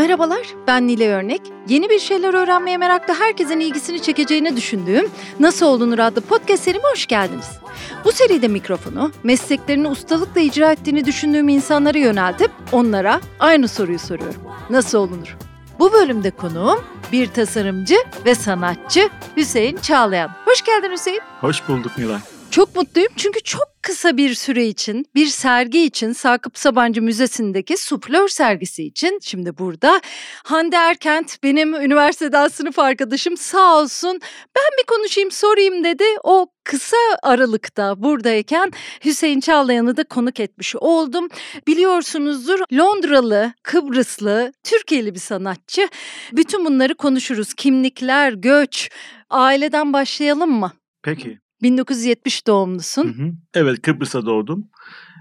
Merhabalar, ben Nile Örnek. Yeni bir şeyler öğrenmeye meraklı herkesin ilgisini çekeceğini düşündüğüm Nasıl Olunur adlı podcast serime hoş geldiniz. Bu seride mikrofonu mesleklerini ustalıkla icra ettiğini düşündüğüm insanlara yöneltip onlara aynı soruyu soruyorum. Nasıl olunur? Bu bölümde konuğum bir tasarımcı ve sanatçı Hüseyin Çağlayan. Hoş geldin Hüseyin. Hoş bulduk Nilay. Çok mutluyum çünkü çok kısa bir süre için bir sergi için Sakıp Sabancı Müzesi'ndeki suplör sergisi için şimdi burada Hande Erkent benim üniversiteden sınıf arkadaşım sağ olsun ben bir konuşayım sorayım dedi. O kısa aralıkta buradayken Hüseyin Çağlayan'ı da konuk etmiş oldum. Biliyorsunuzdur Londralı, Kıbrıslı, Türkiye'li bir sanatçı. Bütün bunları konuşuruz. Kimlikler, göç, aileden başlayalım mı? Peki. 1970 doğumlusun. Hı hı. Evet Kıbrıs'a doğdum.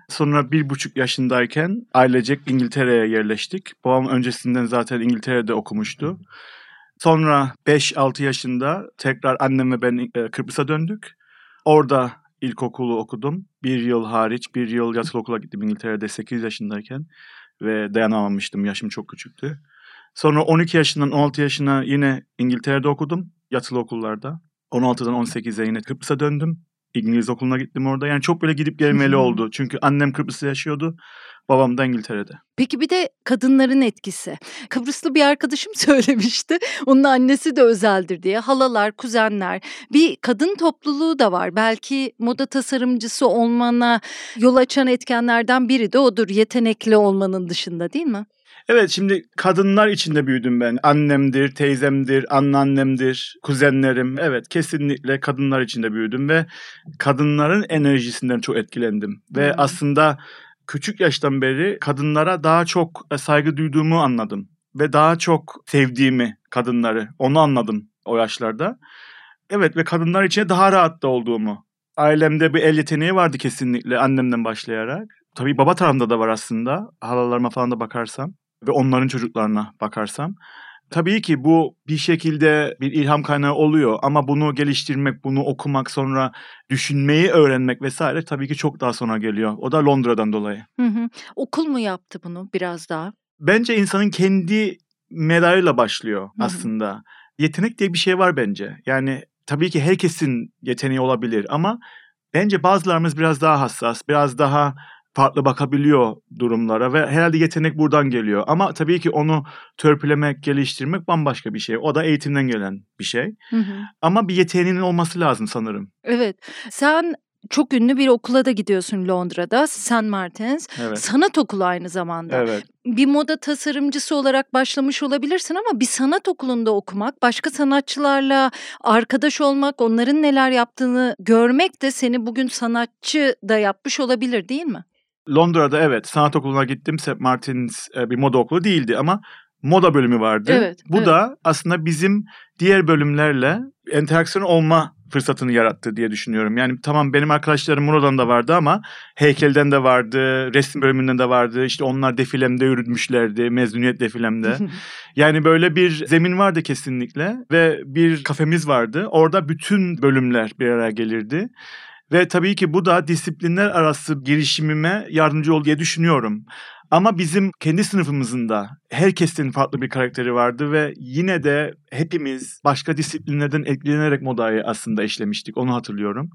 Sonra bir buçuk yaşındayken ailecek İngiltere'ye yerleştik. Babam öncesinden zaten İngiltere'de okumuştu. Sonra 5-6 yaşında tekrar annem ve ben e, Kıbrıs'a döndük. Orada ilkokulu okudum. Bir yıl hariç bir yıl yatılı okula gittim İngiltere'de 8 yaşındayken. Ve dayanamamıştım yaşım çok küçüktü. Sonra 12 yaşından 16 yaşına yine İngiltere'de okudum yatılı okullarda. 16'dan 18'e yine Kıbrıs'a döndüm. İngiliz okuluna gittim orada. Yani çok böyle gidip gelmeli oldu. Çünkü annem Kıbrıs'ta yaşıyordu. Babam da İngiltere'de. Peki bir de kadınların etkisi. Kıbrıslı bir arkadaşım söylemişti. Onun annesi de özeldir diye. Halalar, kuzenler. Bir kadın topluluğu da var. Belki moda tasarımcısı olmana yol açan etkenlerden biri de odur. Yetenekli olmanın dışında değil mi? Evet şimdi kadınlar içinde büyüdüm ben. Annemdir, teyzemdir, anneannemdir, kuzenlerim. Evet kesinlikle kadınlar içinde büyüdüm ve kadınların enerjisinden çok etkilendim. Ve hmm. aslında küçük yaştan beri kadınlara daha çok e, saygı duyduğumu anladım. Ve daha çok sevdiğimi kadınları onu anladım o yaşlarda. Evet ve kadınlar içine daha rahat da olduğumu. Ailemde bir el yeteneği vardı kesinlikle annemden başlayarak. Tabii baba tarafında da var aslında. Halalarıma falan da bakarsam ve onların çocuklarına bakarsam. Tabii ki bu bir şekilde bir ilham kaynağı oluyor ama bunu geliştirmek, bunu okumak, sonra düşünmeyi öğrenmek vesaire tabii ki çok daha sonra geliyor. O da Londra'dan dolayı. Hı hı. Okul mu yaptı bunu biraz daha? Bence insanın kendi medarıyla başlıyor aslında. Hı hı. Yetenek diye bir şey var bence. Yani tabii ki herkesin yeteneği olabilir ama bence bazılarımız biraz daha hassas, biraz daha farklı bakabiliyor durumlara ve herhalde yetenek buradan geliyor. Ama tabii ki onu törpülemek, geliştirmek bambaşka bir şey. O da eğitimden gelen bir şey. Hı hı. Ama bir yeteneğinin olması lazım sanırım. Evet. Sen çok ünlü bir okula da gidiyorsun Londra'da. St. Martin's. Evet. Sanat okulu aynı zamanda. Evet. Bir moda tasarımcısı olarak başlamış olabilirsin ama bir sanat okulunda okumak, başka sanatçılarla arkadaş olmak, onların neler yaptığını görmek de seni bugün sanatçı da yapmış olabilir değil mi? Londra'da evet sanat okuluna gittim. St. Martin's e, bir moda okulu değildi ama moda bölümü vardı. Evet, Bu evet. da aslında bizim diğer bölümlerle interaksiyon olma fırsatını yarattı diye düşünüyorum. Yani tamam benim arkadaşlarım modadan da vardı ama heykelden de vardı, resim bölümünden de vardı. İşte onlar defilemde yürütmüşlerdi, mezuniyet defilemde. yani böyle bir zemin vardı kesinlikle ve bir kafemiz vardı. Orada bütün bölümler bir araya gelirdi. Ve tabii ki bu da disiplinler arası girişimime yardımcı oldu diye düşünüyorum. Ama bizim kendi sınıfımızın da herkesin farklı bir karakteri vardı ve yine de hepimiz başka disiplinlerden etkilenerek modayı aslında işlemiştik. Onu hatırlıyorum.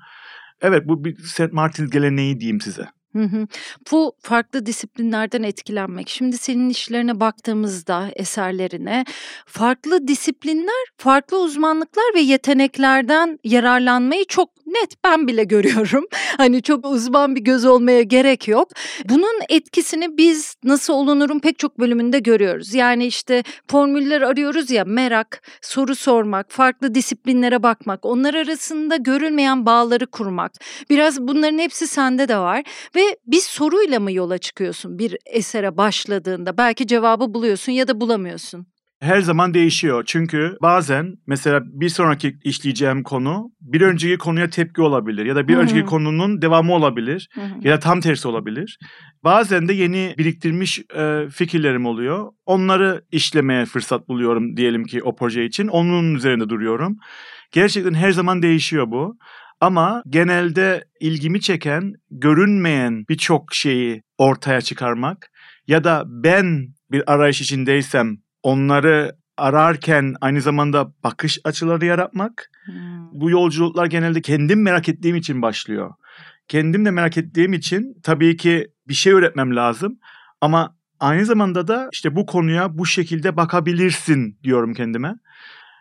Evet bu bir St. Martin geleneği diyeyim size. Hı hı. Bu farklı disiplinlerden etkilenmek. Şimdi senin işlerine baktığımızda eserlerine farklı disiplinler, farklı uzmanlıklar ve yeteneklerden yararlanmayı çok net ben bile görüyorum. Hani çok uzman bir göz olmaya gerek yok. Bunun etkisini biz nasıl olunurun pek çok bölümünde görüyoruz. Yani işte formüller arıyoruz ya merak, soru sormak, farklı disiplinlere bakmak, onlar arasında görülmeyen bağları kurmak. Biraz bunların hepsi sende de var ve bir soruyla mı yola çıkıyorsun bir esere başladığında? Belki cevabı buluyorsun ya da bulamıyorsun her zaman değişiyor. Çünkü bazen mesela bir sonraki işleyeceğim konu bir önceki konuya tepki olabilir ya da bir Hı-hı. önceki konunun devamı olabilir Hı-hı. ya da tam tersi olabilir. Bazen de yeni biriktirmiş e, fikirlerim oluyor. Onları işlemeye fırsat buluyorum diyelim ki o proje için. Onun üzerinde duruyorum. Gerçekten her zaman değişiyor bu. Ama genelde ilgimi çeken görünmeyen birçok şeyi ortaya çıkarmak ya da ben bir arayış içindeysem onları ararken aynı zamanda bakış açıları yaratmak. Hmm. Bu yolculuklar genelde kendim merak ettiğim için başlıyor. Kendim de merak ettiğim için tabii ki bir şey öğretmem lazım ama aynı zamanda da işte bu konuya bu şekilde bakabilirsin diyorum kendime.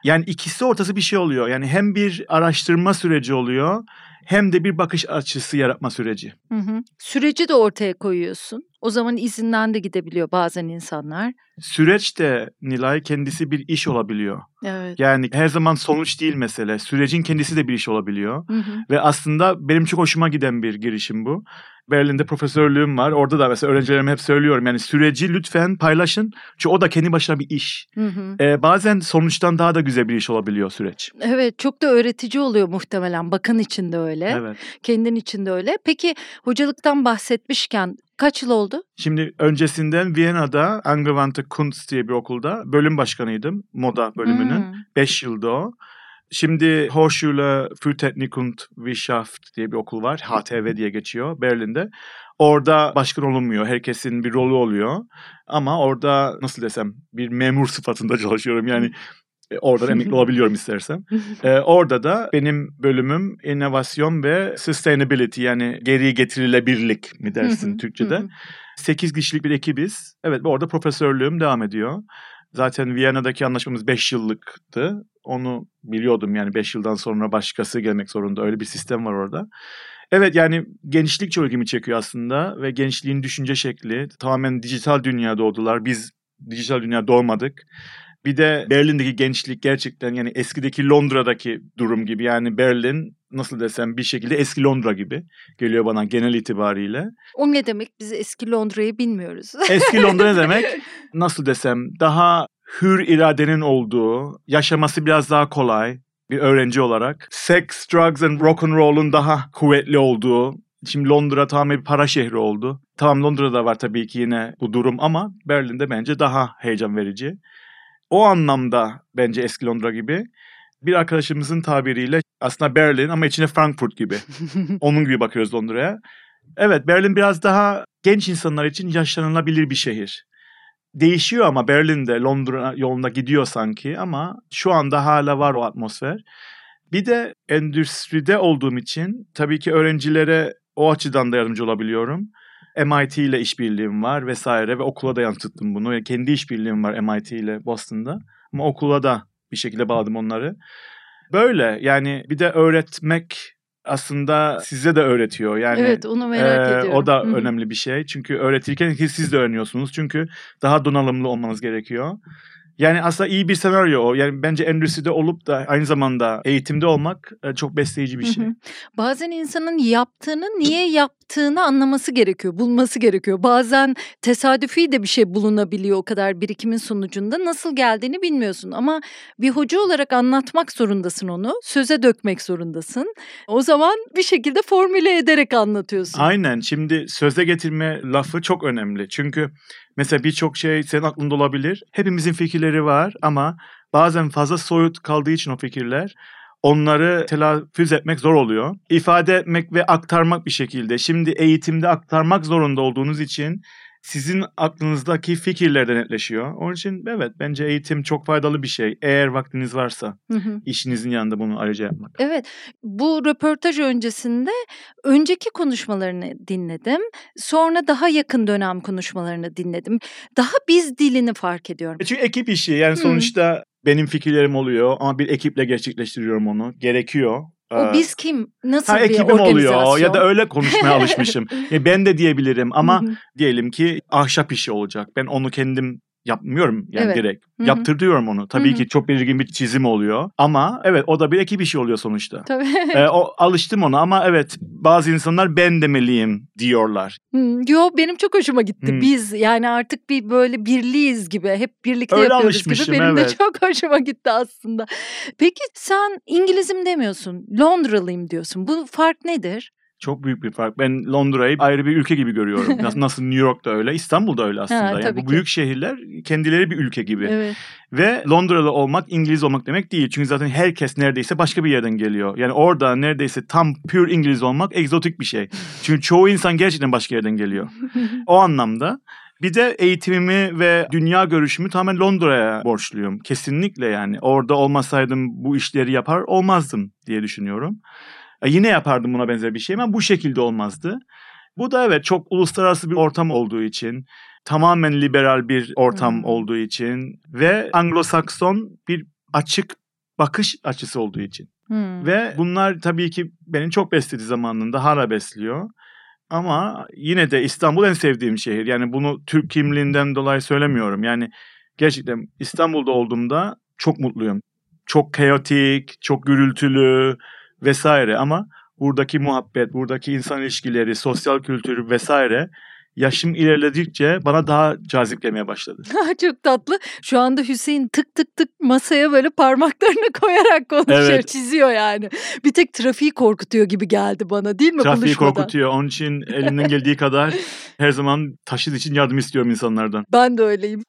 Yani ikisi ortası bir şey oluyor. Yani hem bir araştırma süreci oluyor hem de bir bakış açısı yaratma süreci. Hı hı. Süreci de ortaya koyuyorsun. O zaman izinden de gidebiliyor bazen insanlar. Süreç de Nilay kendisi bir iş olabiliyor. Evet. Yani her zaman sonuç değil mesele. Sürecin kendisi de bir iş olabiliyor. Hı hı. Ve aslında benim çok hoşuma giden bir girişim bu. Berlin'de profesörlüğüm var. Orada da mesela öğrencilerime hep söylüyorum. Yani süreci lütfen paylaşın. Çünkü o da kendi başına bir iş. Hı hı. Ee, bazen sonuçtan daha da güzel bir iş olabiliyor süreç. Evet çok da öğretici oluyor muhtemelen. Bakan için de öyle. Evet. Kendin için de öyle. Peki hocalıktan bahsetmişken kaç yıl oldu? Şimdi öncesinden Viyana'da Angewandte Kunst diye bir okulda bölüm başkanıydım. Moda bölümünün. Hmm. 5 yılda o. Şimdi Hochschule für Technik und Wissenschaft diye bir okul var. HTW diye geçiyor Berlin'de. Orada başkan olunmuyor. Herkesin bir rolü oluyor. Ama orada nasıl desem bir memur sıfatında çalışıyorum. Yani e, oradan emekli olabiliyorum istersem. Ee, orada da benim bölümüm inovasyon ve sustainability yani geri getirilebilirlik mi dersin Türkçe'de. hı hı. 8 kişilik bir ekibiz. Evet orada profesörlüğüm devam ediyor. Zaten Viyana'daki anlaşmamız 5 yıllıktı. Onu biliyordum yani 5 yıldan sonra başkası gelmek zorunda. Öyle bir sistem var orada. Evet yani gençlik çok ilgimi çekiyor aslında ve gençliğin düşünce şekli tamamen dijital dünya doğdular. Biz dijital dünya doğmadık. Bir de Berlin'deki gençlik gerçekten yani eskideki Londra'daki durum gibi. Yani Berlin nasıl desem bir şekilde eski Londra gibi geliyor bana genel itibariyle. O ne demek? Biz eski Londra'yı bilmiyoruz. Eski Londra ne demek? Nasıl desem daha hür iradenin olduğu, yaşaması biraz daha kolay bir öğrenci olarak. Sex, drugs and rock and roll'un daha kuvvetli olduğu. Şimdi Londra tamamen bir para şehri oldu. Tamam Londra'da var tabii ki yine bu durum ama Berlin'de bence daha heyecan verici. O anlamda bence eski Londra gibi. Bir arkadaşımızın tabiriyle aslında Berlin ama içine Frankfurt gibi. Onun gibi bakıyoruz Londra'ya. Evet Berlin biraz daha genç insanlar için yaşanılabilir bir şehir. Değişiyor ama Berlin'de Londra yolunda gidiyor sanki ama şu anda hala var o atmosfer. Bir de endüstride olduğum için tabii ki öğrencilere o açıdan da yardımcı olabiliyorum. MIT ile işbirliğim var vesaire ve okula da yansıttım bunu. Yani kendi işbirliğim var MIT ile Boston'da ama okula da bir şekilde bağladım onları. Böyle yani bir de öğretmek aslında size de öğretiyor. Yani evet onu merak ee, ediyorum. O da Hı hı. önemli bir şey. Çünkü öğretirken siz de öğreniyorsunuz. Çünkü daha donanımlı olmanız gerekiyor. Yani aslında iyi bir senaryo o. Yani bence endüstride olup da aynı zamanda eğitimde olmak e, çok besleyici bir Hı şey. hı. Bazen insanın yaptığını niye yaptığını anlaması gerekiyor, bulması gerekiyor. Bazen tesadüfi de bir şey bulunabiliyor o kadar birikimin sonucunda. Nasıl geldiğini bilmiyorsun ama bir hoca olarak anlatmak zorundasın onu. Söze dökmek zorundasın. O zaman bir şekilde formüle ederek anlatıyorsun. Aynen. Şimdi söze getirme lafı çok önemli. Çünkü mesela birçok şey senin aklında olabilir. Hepimizin fikirleri var ama bazen fazla soyut kaldığı için o fikirler onları telaffuz etmek zor oluyor. İfade etmek ve aktarmak bir şekilde. Şimdi eğitimde aktarmak zorunda olduğunuz için sizin aklınızdaki fikirler de netleşiyor. Onun için evet bence eğitim çok faydalı bir şey. Eğer vaktiniz varsa Hı hı. işinizin yanında bunu ayrıca yapmak. Evet, bu röportaj öncesinde önceki konuşmalarını dinledim. Sonra daha yakın dönem konuşmalarını dinledim. Daha biz dilini fark ediyorum. E Çünkü ekip işi yani Hı. sonuçta benim fikirlerim oluyor ama bir ekiple gerçekleştiriyorum onu. Gerekiyor. O Ee, biz kim? Nasıl Ha bir ekibim organizasyon? oluyor ya da öyle konuşmaya alışmışım. Ya ben de diyebilirim ama diyelim ki ahşap işi olacak. Ben onu kendim yapmıyorum yani Evet. direkt. Hı hı. Yaptırıyorum onu. Tabii Hı hı. ki çok belirgin bir çizim oluyor. Ama evet o da bir ekip işi oluyor sonuçta. Tabii. Ee, o alıştım ona ama evet bazı insanlar ben demeliyim diyorlar. Hmm, Yo benim çok hoşuma gitti. Hmm. Biz yani artık bir böyle birliyiz gibi hep birlikte Öyle yapıyoruz gibi. Benim de evet. çok hoşuma gitti aslında. Peki sen İngilizim demiyorsun. Londralıyım diyorsun. Bu fark nedir? Çok büyük bir fark. Ben Londra'yı ayrı bir ülke gibi görüyorum. Nasıl, nasıl New York'ta öyle, İstanbul'da öyle aslında. yani tabii bu ki. büyük şehirler kendileri bir ülke gibi. Evet. Ve Londralı olmak İngiliz olmak demek değil. Çünkü zaten herkes neredeyse başka bir yerden geliyor. Yani orada neredeyse tam pure İngiliz olmak egzotik bir şey. Çünkü çoğu insan gerçekten başka yerden geliyor. O anlamda Bir de eğitimimi ve dünya görüşümü tamamen Londra'ya borçluyum. Kesinlikle yani. Orada olmasaydım bu işleri yapar olmazdım diye düşünüyorum. E yine yapardım buna benzer bir şey ama bu şekilde olmazdı. Bu da evet çok uluslararası bir ortam olduğu için, tamamen liberal bir ortam hmm. olduğu için ve Anglo-Sakson bir açık bakış açısı olduğu için. Hmm. Ve bunlar tabii ki beni çok besledi zamanında, hala besliyor. Ama yine de İstanbul en sevdiğim şehir. Yani bunu Türk kimliğinden dolayı söylemiyorum. Yani gerçekten İstanbul'da olduğumda çok mutluyum. Çok kaotik, çok gürültülü vesaire ama buradaki muhabbet, buradaki insan ilişkileri, sosyal kültür vesaire yaşım ilerledikçe bana daha cazip gelmeye başladı. Çok tatlı. Şu anda Hüseyin tık tık tık masaya böyle parmaklarını koyarak konuşuyor, evet. çiziyor yani. Bir tek trafiği korkutuyor gibi geldi bana değil mi Trafiği konuşmadan? korkutuyor. Onun için elinden geldiği kadar her zaman taşıt için yardım istiyorum insanlardan. Ben de öyleyim.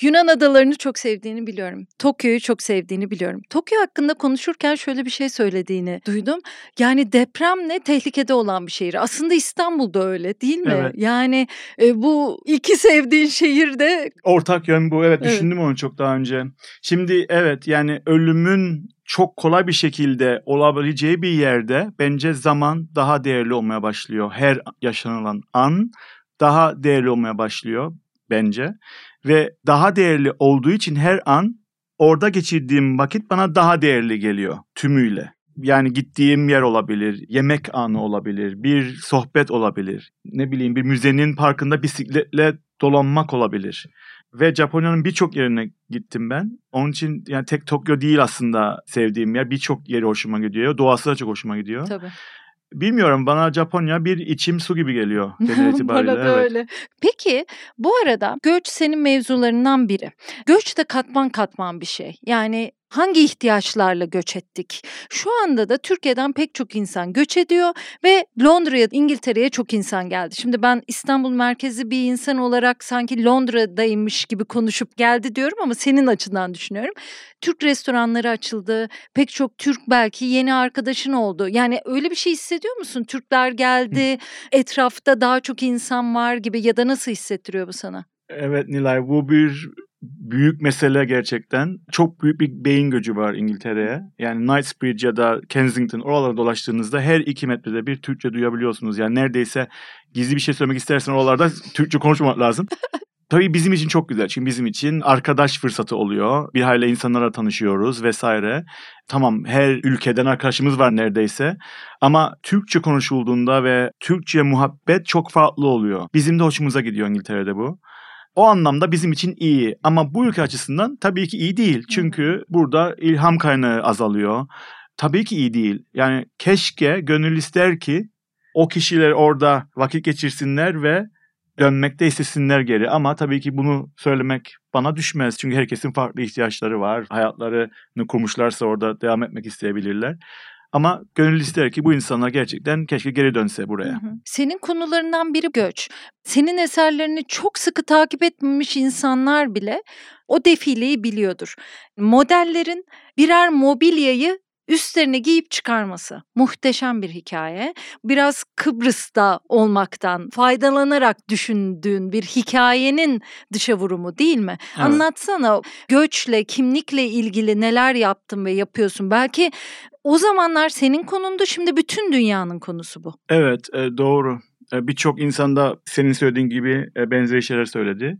Yunan adalarını çok sevdiğini biliyorum. Tokyo'yu çok sevdiğini biliyorum. Tokyo hakkında konuşurken şöyle bir şey söylediğini duydum. Yani depremle tehlikede olan bir şehir. Aslında İstanbul'da öyle değil mi? Evet. Yani e, bu iki sevdiğin şehirde... Ortak yön bu. Evet, evet düşündüm onu çok daha önce. Şimdi evet yani ölümün çok kolay bir şekilde olabileceği bir yerde bence zaman daha değerli olmaya başlıyor. Her yaşanılan an daha değerli olmaya başlıyor bence ve daha değerli olduğu için her an orada geçirdiğim vakit bana daha değerli geliyor tümüyle. Yani gittiğim yer olabilir, yemek anı olabilir, bir sohbet olabilir. Ne bileyim bir müzenin parkında bisikletle dolanmak olabilir. Ve Japonya'nın birçok yerine gittim ben. Onun için yani tek Tokyo değil aslında sevdiğim yer. Birçok yeri hoşuma gidiyor. Doğası da çok hoşuma gidiyor. Tabii. Bilmiyorum bana Japonya bir içim su gibi geliyor genel itibariyle. bana da evet. öyle. Peki bu arada göç senin mevzularından biri. Göç de katman katman bir şey. Yani hangi ihtiyaçlarla göç ettik? Şu anda da Türkiye'den pek çok insan göç ediyor ve Londra'ya, İngiltere'ye çok insan geldi. Şimdi ben İstanbul merkezi bir insan olarak sanki Londra'daymış gibi konuşup geldi diyorum ama senin açından düşünüyorum. Türk restoranları açıldı. Pek çok Türk belki yeni arkadaşın oldu. Yani öyle bir şey hissediyor musun? Türkler geldi, etrafta daha çok insan var gibi ya da nasıl hissettiriyor bu sana? Evet Nilay bu bir büyük mesele gerçekten. Çok büyük bir beyin göcü var İngiltere'ye. Yani Knightsbridge ya da Kensington oralara dolaştığınızda her iki metrede bir Türkçe duyabiliyorsunuz. Yani neredeyse gizli bir şey söylemek istersen oralarda Türkçe konuşmamak lazım. Tabii bizim için çok güzel. Çünkü bizim için arkadaş fırsatı oluyor. Bir hayli insanlara tanışıyoruz vesaire. Tamam her ülkeden arkadaşımız var neredeyse. Ama Türkçe konuşulduğunda ve Türkçe muhabbet çok farklı oluyor. Bizim de hoşumuza gidiyor İngiltere'de bu. O anlamda bizim için iyi ama bu ülke açısından tabii ki iyi değil. Çünkü burada ilham kaynağı azalıyor. Tabii ki iyi değil. Yani keşke gönül ister ki o kişiler orada vakit geçirsinler ve dönmekte istesinler geri. Ama tabii ki bunu söylemek bana düşmez. Çünkü herkesin farklı ihtiyaçları var. Hayatlarını kurmuşlarsa orada devam etmek isteyebilirler. Ama gönül ister ki bu insanlar gerçekten keşke geri dönse buraya. Hı hı. Senin konularından biri göç. Senin eserlerini çok sıkı takip etmemiş insanlar bile o defileyi biliyordur. Modellerin birer mobilyayı üstlerine giyip çıkarması. Muhteşem bir hikaye. Biraz Kıbrıs'ta olmaktan faydalanarak düşündüğün bir hikayenin dışa vurumu değil mi? Evet. Anlatsana göçle, kimlikle ilgili neler yaptın ve yapıyorsun. Belki o zamanlar senin konundu şimdi bütün dünyanın konusu bu. Evet e, doğru. E, Birçok insan da senin söylediğin gibi e, benzer şeyler söyledi.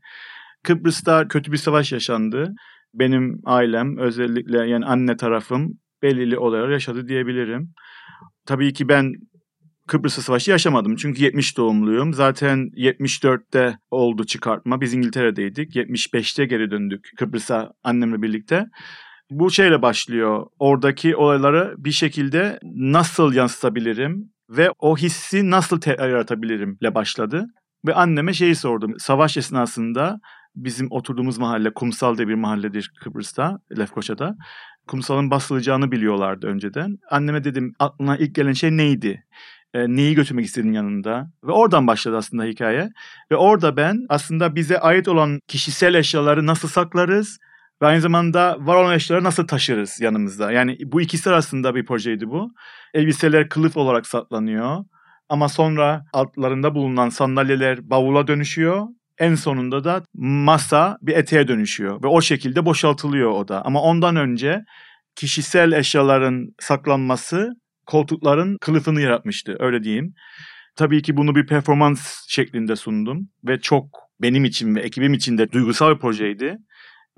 Kıbrıs'ta kötü bir savaş yaşandı. Benim ailem özellikle yani anne tarafım belirli olaylar yaşadı diyebilirim. Tabii ki ben Kıbrıs Savaşı yaşamadım. Çünkü 70 doğumluyum. Zaten 74'te oldu çıkartma. Biz İngiltere'deydik. 75'te geri döndük Kıbrıs'a annemle birlikte. Bu şeyle başlıyor. Oradaki olayları bir şekilde nasıl yansıtabilirim ve o hissi nasıl yaratabilirim ile başladı. Ve anneme şeyi sordum. Savaş esnasında bizim oturduğumuz mahalle Kumsal diye bir mahalledir Kıbrıs'ta, Lefkoşa'da. Kumsal'ın basılacağını biliyorlardı önceden. Anneme dedim aklına ilk gelen şey neydi? E, neyi götürmek istedin yanında? Ve oradan başladı aslında hikaye. Ve orada ben aslında bize ait olan kişisel eşyaları nasıl saklarız? Ve aynı zamanda var olan eşyaları nasıl taşırız yanımızda? Yani bu ikisi arasında bir projeydi bu. Elbiseler kılıf olarak saklanıyor. Ama sonra altlarında bulunan sandalyeler bavula dönüşüyor en sonunda da masa bir eteğe dönüşüyor ve o şekilde boşaltılıyor o da. Ama ondan önce kişisel eşyaların saklanması koltukların kılıfını yaratmıştı öyle diyeyim. Tabii ki bunu bir performans şeklinde sundum ve çok benim için ve ekibim için de duygusal bir projeydi.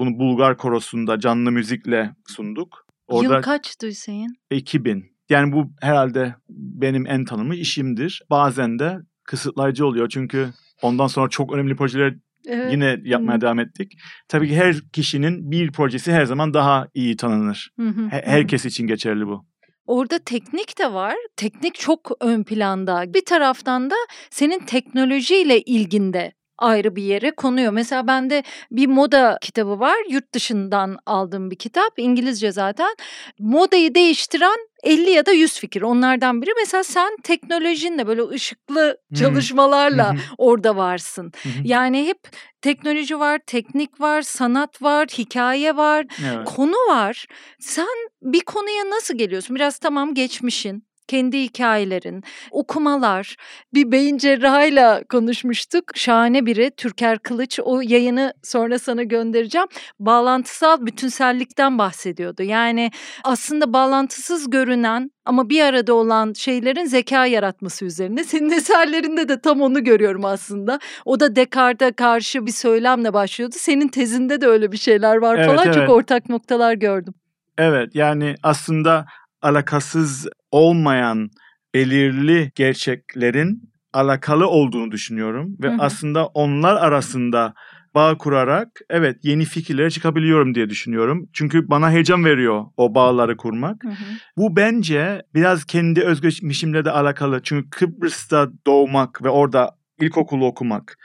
Bunu Bulgar Korosu'nda canlı müzikle sunduk. Orada Yıl kaçtı Hüseyin? 2000. Yani bu herhalde benim en tanınmış işimdir. Bazen de kısıtlayıcı oluyor çünkü ondan sonra çok önemli projeler Evet. Yine yapmaya Hı-hı. devam ettik. Tabii ki her kişinin bir projesi her zaman daha iyi tanınır. Hı-hı. Herkes için geçerli bu. Orada teknik de var. Teknik çok ön planda. Bir taraftan da senin teknolojiyle ilginde ayrı bir yere konuyor. Mesela bende bir moda kitabı var. Yurt dışından aldığım bir kitap. İngilizce zaten. Modayı değiştiren 50 ya da 100 fikir onlardan biri. Mesela sen teknolojinle böyle ışıklı çalışmalarla orada varsın. yani hep teknoloji var, teknik var, sanat var, hikaye var, evet. konu var. Sen bir konuya nasıl geliyorsun? Biraz tamam geçmişin, kendi hikayelerin, okumalar. Bir beyin cerrahıyla konuşmuştuk. Şahane biri Türker Kılıç. O yayını sonra sana göndereceğim. Bağlantısal bütünsellikten bahsediyordu. Yani aslında bağlantısız görünen ama bir arada olan şeylerin zeka yaratması üzerine. Senin eserlerinde de tam onu görüyorum aslında. O da Descartes'e karşı bir söylemle başlıyordu. Senin tezinde de öyle bir şeyler var evet, falan. Evet. Çok ortak noktalar gördüm. Evet yani aslında alakasız olmayan belirli gerçeklerin alakalı olduğunu düşünüyorum ve hı hı. aslında onlar arasında bağ kurarak evet yeni fikirlere çıkabiliyorum diye düşünüyorum. Çünkü bana heyecan veriyor o bağları kurmak. Hı hı. Bu bence biraz kendi özgeçmişimle de alakalı. Çünkü Kıbrıs'ta doğmak ve orada ilkokulu okumak,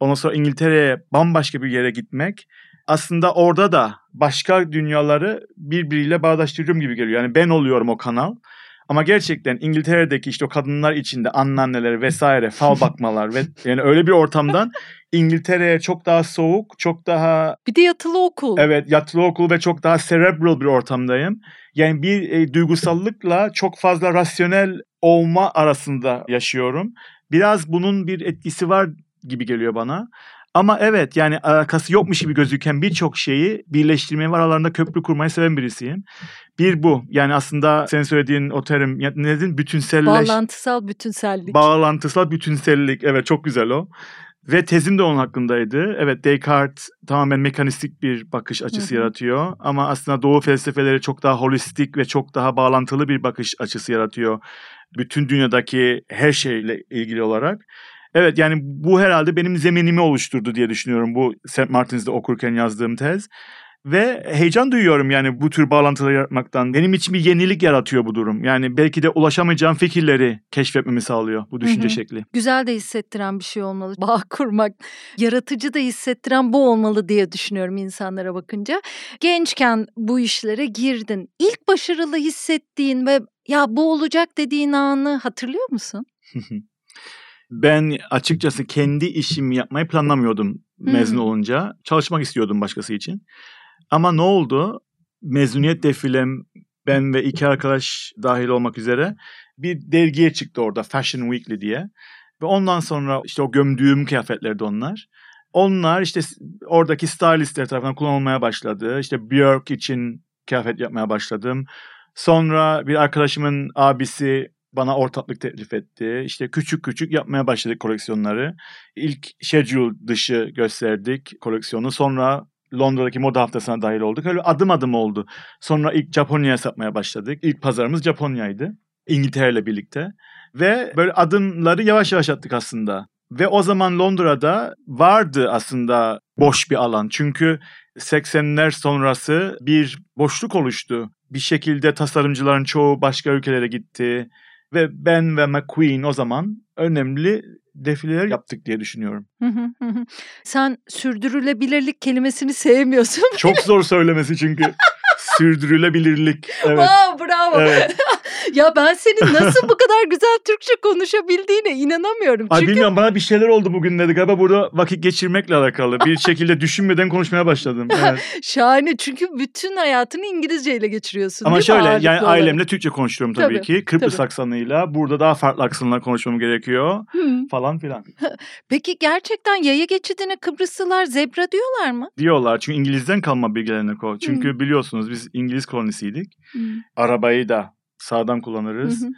ondan sonra İngiltere'ye bambaşka bir yere gitmek aslında orada da başka dünyaları birbiriyle bağdaştırıyorum gibi geliyor. Yani ben oluyorum o kanal. Ama gerçekten İngiltere'deki işte o kadınlar içinde anneanneleri vesaire fal bakmalar ve yani öyle bir ortamdan İngiltere'ye çok daha soğuk, çok daha... Bir de yatılı okul. Evet yatılı okul ve çok daha cerebral bir ortamdayım. Yani bir e, duygusallıkla çok fazla rasyonel olma arasında yaşıyorum. Biraz bunun bir etkisi var gibi geliyor bana. Ama evet yani alakası yokmuş gibi gözüken birçok şeyi birleştirmeye ve aralarında köprü kurmayı seven birisiyim. Bir bu. Yani aslında sen söylediğin o terim ne dedin? Bütünselleş. Bağlantısal bütünsellik. Bağlantısal bütünsellik. Evet çok güzel o. Ve tezim de onun hakkındaydı. Evet Descartes tamamen mekanistik bir bakış açısı Hı-hı. yaratıyor. Ama aslında Doğu felsefeleri çok daha holistik ve çok daha bağlantılı bir bakış açısı yaratıyor. Bütün dünyadaki her şeyle ilgili olarak. Evet yani bu herhalde benim zeminimi oluşturdu diye düşünüyorum bu St. Martin's'de okurken yazdığım tez. Ve heyecan duyuyorum yani bu tür bağlantıları yaratmaktan. Benim için bir yenilik yaratıyor bu durum. Yani belki de ulaşamayacağım fikirleri keşfetmemi sağlıyor bu düşünce Hı-hı. şekli. Güzel de hissettiren bir şey olmalı. Bağ kurmak, yaratıcı da hissettiren bu olmalı diye düşünüyorum insanlara bakınca. Gençken bu işlere girdin. İlk başarılı hissettiğin ve ya bu olacak dediğin anı hatırlıyor musun? Ben açıkçası kendi işimi yapmayı planlamıyordum mezun olunca. Çalışmak istiyordum başkası için. Ama ne oldu? Mezuniyet defilem ben ve iki arkadaş dahil olmak üzere bir dergiye çıktı orada Fashion Weekly diye. Ve ondan sonra işte o gömdüğüm kıyafetlerdi onlar. Onlar işte oradaki stylistler tarafından kullanılmaya başladı. İşte Björk için kıyafet yapmaya başladım. Sonra bir arkadaşımın abisi bana ortaklık teklif etti. İşte küçük küçük yapmaya başladık koleksiyonları. İlk schedule dışı gösterdik koleksiyonu. Sonra Londra'daki moda haftasına dahil olduk. Öyle adım adım oldu. Sonra ilk Japonya'ya satmaya başladık. İlk pazarımız Japonya'ydı. İngiltere ile birlikte. Ve böyle adımları yavaş yavaş attık aslında. Ve o zaman Londra'da vardı aslında boş bir alan. Çünkü 80'ler sonrası bir boşluk oluştu. Bir şekilde tasarımcıların çoğu başka ülkelere gitti. Ve ben ve McQueen o zaman önemli defileler yaptık diye düşünüyorum. Sen sürdürülebilirlik kelimesini sevmiyorsun. Çok zor söylemesi çünkü. sürdürülebilirlik. Evet. Wow, bravo. Evet. Ya ben senin nasıl bu kadar güzel Türkçe konuşabildiğine inanamıyorum. Ay Çünkü bilmiyorum bana bir şeyler oldu bugünlerde galiba burada vakit geçirmekle alakalı. Bir şekilde düşünmeden konuşmaya başladım. Evet. şahane çünkü bütün hayatını İngilizceyle geçiriyorsun Ama şöyle yani olarak? ailemle Türkçe konuşuyorum tabii, Tabii, ki. Kıbrıs tabii. aksanıyla. Burada daha farklı aksanla konuşmam gerekiyor Hı. falan filan. Peki gerçekten yaya geçidine Kıbrıslılar zebra diyorlar mı? Diyorlar çünkü İngiliz'den kalma bir gelenek o. Çünkü biliyorsunuz biz İngiliz kolonisiydik. Arabayı da sağdan kullanırız. Hı hı.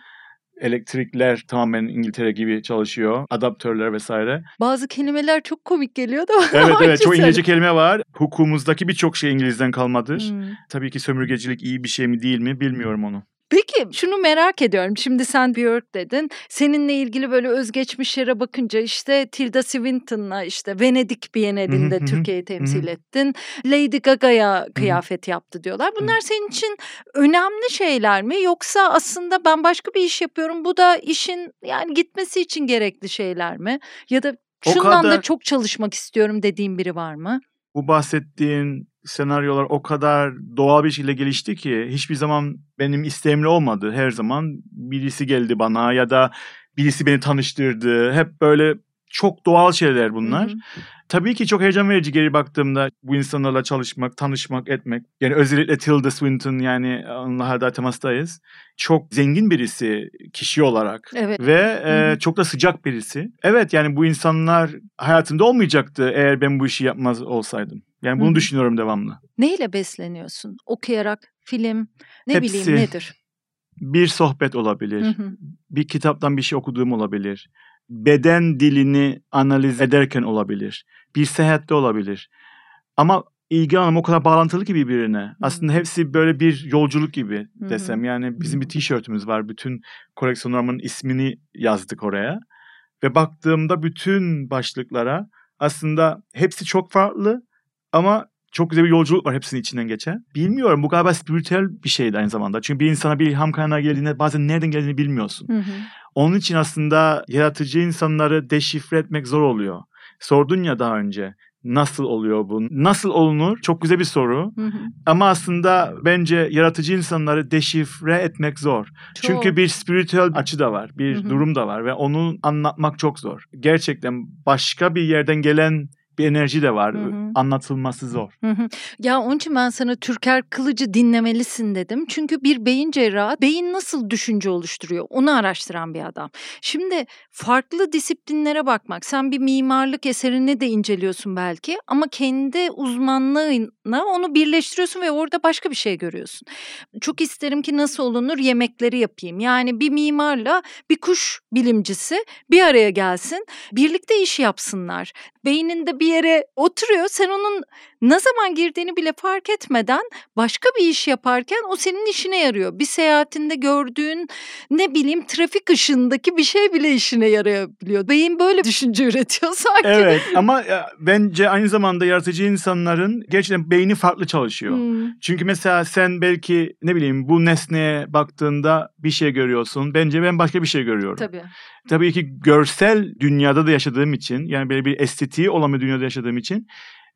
Elektrikler tamamen İngiltere gibi çalışıyor. Adaptörler vesaire. Bazı kelimeler çok komik geliyor da. Evet evet çok İngilizce kelime var. Hukukumuzdaki birçok şey İngiliz'den kalmadır. Hmm. Tabii ki sömürgecilik iyi bir şey mi değil mi bilmiyorum onu. Peki şunu merak ediyorum. Şimdi sen Björk dedin. Seninle ilgili böyle özgeçmişlere bakınca işte Tilda Swinton'la işte Venedik Bienalinde. Türkiye'yi temsil ettin. Lady Gaga'ya kıyafet yaptı diyorlar. Bunlar senin için önemli şeyler mi? Yoksa aslında ben başka bir iş yapıyorum. Bu da işin yani gitmesi için gerekli şeyler mi? Ya da şundan da kadar- çok çalışmak istiyorum dediğin biri var mı? Bu bahsettiğin senaryolar o kadar doğal bir şekilde gelişti ki hiçbir zaman benim isteğimle olmadı. Her zaman birisi geldi bana ya da birisi beni tanıştırdı. Hep böyle çok doğal şeyler bunlar. Hı hı. Tabii ki çok heyecan verici geri baktığımda bu insanlarla çalışmak, tanışmak, etmek. Yani özellikle Tilda Swinton yani onunla hala temastayız. Çok zengin birisi kişi olarak. Evet. Ve e, Hı hı. çok da sıcak birisi. Evet yani bu insanlar hayatımda olmayacaktı eğer ben bu işi yapmaz olsaydım. Yani bunu Hı hı. düşünüyorum devamlı. Neyle besleniyorsun? Okuyarak, film, ne Hepsi. bileyim nedir? Bir sohbet olabilir. Hı hı. bir kitaptan bir şey okuduğum olabilir. Beden dilini analiz ederken olabilir. Bir seyahatte olabilir. Ama ilgi alanım o kadar bağlantılı ki birbirine. Aslında hepsi böyle bir yolculuk gibi desem. Yani bizim bir tişörtümüz var. Bütün koleksiyonlarımın ismini yazdık oraya. Ve baktığımda bütün başlıklara aslında hepsi çok farklı ama çok güzel bir yolculuk var hepsinin içinden geçen. Bilmiyorum bu galiba spiritüel bir şeydi aynı zamanda. Çünkü bir insana bir ilham kaynağı geldiğinde bazen nereden geldiğini bilmiyorsun. Hı hı. Onun için aslında yaratıcı insanları deşifre etmek zor oluyor. Sordun ya daha önce nasıl oluyor bu? Nasıl olunur? Çok güzel bir soru. Hı hı. Ama aslında bence yaratıcı insanları deşifre etmek zor. Çünkü Çok. bir spiritüel açı da var, bir Hı hı. durum da var ve onu anlatmak çok zor. Gerçekten başka bir yerden gelen bir enerji de var. Hı hı. Anlatılması zor. Hı hı. Ya onun için ben sana Türker Kılıcı dinlemelisin dedim. Çünkü bir beyin cerrahı beyin nasıl düşünce oluşturuyor onu araştıran bir adam. Şimdi farklı disiplinlere bakmak. Sen bir mimarlık eserini de inceliyorsun belki ama kendi uzmanlığına onu birleştiriyorsun ve orada başka bir şey görüyorsun. Çok isterim ki nasıl olunur yemekleri yapayım. Yani bir mimarla bir kuş bilimcisi bir araya gelsin. Birlikte iş yapsınlar. Beyninde bir yere oturuyor. Sen onun ne zaman girdiğini bile fark etmeden başka bir iş yaparken o senin işine yarıyor. Bir seyahatinde gördüğün ne bileyim trafik ışığındaki bir şey bile işine yarayabiliyor. Beyin böyle düşünce üretiyor sanki. Evet ama e, bence aynı zamanda yaratıcı insanların gerçekten beyni farklı çalışıyor. Hmm. Çünkü mesela sen belki ne bileyim bu nesneye baktığında bir şey görüyorsun. Bence ben başka bir şey görüyorum. Tabii. Tabii ki görsel dünyada da yaşadığım için yani böyle bir estetiği olan bir dünyada yaşadığım için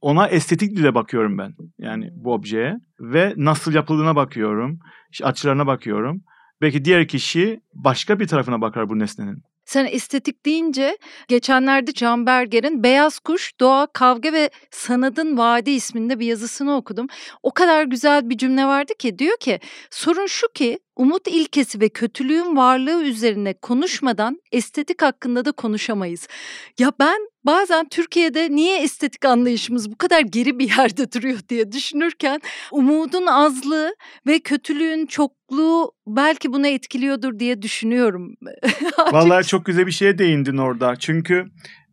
ona estetik dile bakıyorum ben. Yani bu objeye ve nasıl yapıldığına bakıyorum. açılarına bakıyorum. Belki diğer kişi başka bir tarafına bakar bu nesnenin. Sen estetik deyince geçenlerde Can Berger'in Beyaz Kuş, Doğa, Kavga ve Sanatın Vadi isminde bir yazısını okudum. O kadar güzel bir cümle vardı ki diyor ki sorun şu ki umut ilkesi ve kötülüğün varlığı üzerine konuşmadan estetik hakkında da konuşamayız. Ya ben bazen Türkiye'de niye estetik anlayışımız bu kadar geri bir yerde duruyor diye düşünürken umudun azlığı ve kötülüğün çokluğu belki bunu etkiliyordur diye düşünüyorum. Vallahi çok güzel bir şeye değindin orada. Çünkü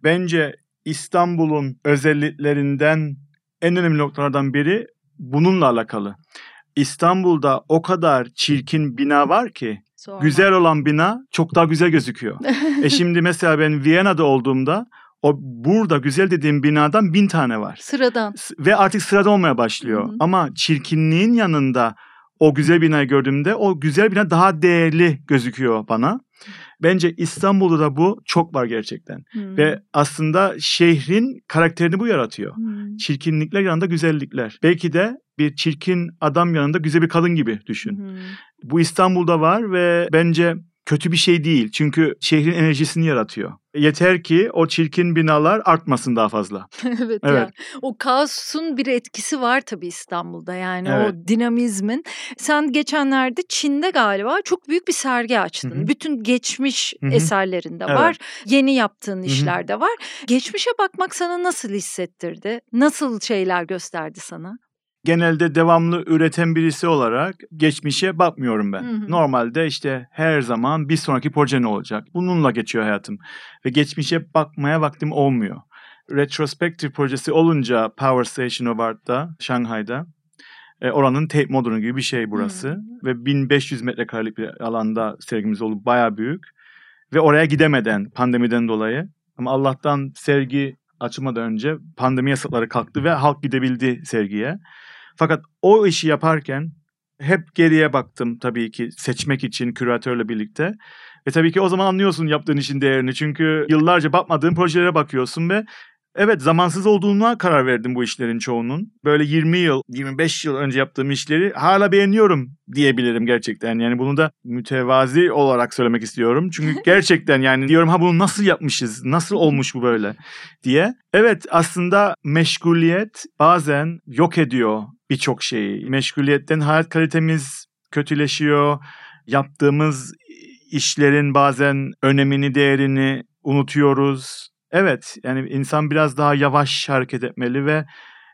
bence İstanbul'un özelliklerinden en önemli noktalardan biri bununla alakalı. İstanbul'da o kadar çirkin bina var ki Sorma. güzel olan bina çok daha güzel gözüküyor. e şimdi mesela ben Viyana'da olduğumda o burada güzel dediğim binadan bin tane var. Sıradan. Ve artık sırada olmaya başlıyor. Hı hı. Ama çirkinliğin yanında o güzel binayı gördüğümde o güzel bina daha değerli gözüküyor bana. Bence İstanbul'da da bu çok var gerçekten. Hmm. Ve aslında şehrin karakterini bu yaratıyor. Hmm. Çirkinlikler yanında güzellikler. Belki de bir çirkin adam yanında güzel bir kadın gibi düşün. Hı. Bu İstanbul'da var ve bence kötü bir şey değil. Çünkü şehrin enerjisini yaratıyor. Yeter ki o çirkin binalar artmasın daha fazla. evet, Evet. yani o kaosun bir etkisi var tabii İstanbul'da yani Evet. o dinamizmin. Sen geçenlerde Çin'de galiba çok büyük bir sergi açtın. Hı hı. Bütün geçmiş Hı hı. eserlerinde Evet. var. Yeni yaptığın işler de var. Geçmişe bakmak sana nasıl hissettirdi? Nasıl şeyler gösterdi sana? Genelde devamlı üreten birisi olarak geçmişe bakmıyorum ben. Hı hı. Normalde işte her zaman bir sonraki proje ne olacak? Bununla geçiyor hayatım. Ve geçmişe bakmaya vaktim olmuyor. Retrospective projesi olunca Power Station of Art'ta, Şanghay'da e, oranın tape modunu gibi bir şey burası. Hı. Ve 1500 metrekarelik bir alanda sergimiz olup bayağı büyük. Ve oraya gidemeden pandemiden dolayı. Ama Allah'tan sergi açılmadan önce pandemi yasakları kalktı ve halk gidebildi sergiye. Fakat o işi yaparken hep geriye baktım tabii ki seçmek için küratörle birlikte. Ve tabii ki o zaman anlıyorsun yaptığın işin değerini. Çünkü yıllarca bakmadığın projelere bakıyorsun ve evet zamansız olduğuna karar verdim bu işlerin çoğunun. Böyle 20 yıl, 25 yıl önce yaptığım işleri hala beğeniyorum diyebilirim gerçekten. Yani bunu da mütevazi olarak söylemek istiyorum. Çünkü gerçekten yani diyorum ha bunu nasıl yapmışız, nasıl olmuş bu böyle diye. Evet aslında meşguliyet bazen yok ediyor birçok şeyi. Meşguliyetten hayat kalitemiz kötüleşiyor. Yaptığımız işlerin bazen önemini, değerini unutuyoruz. Evet yani insan biraz daha yavaş hareket etmeli ve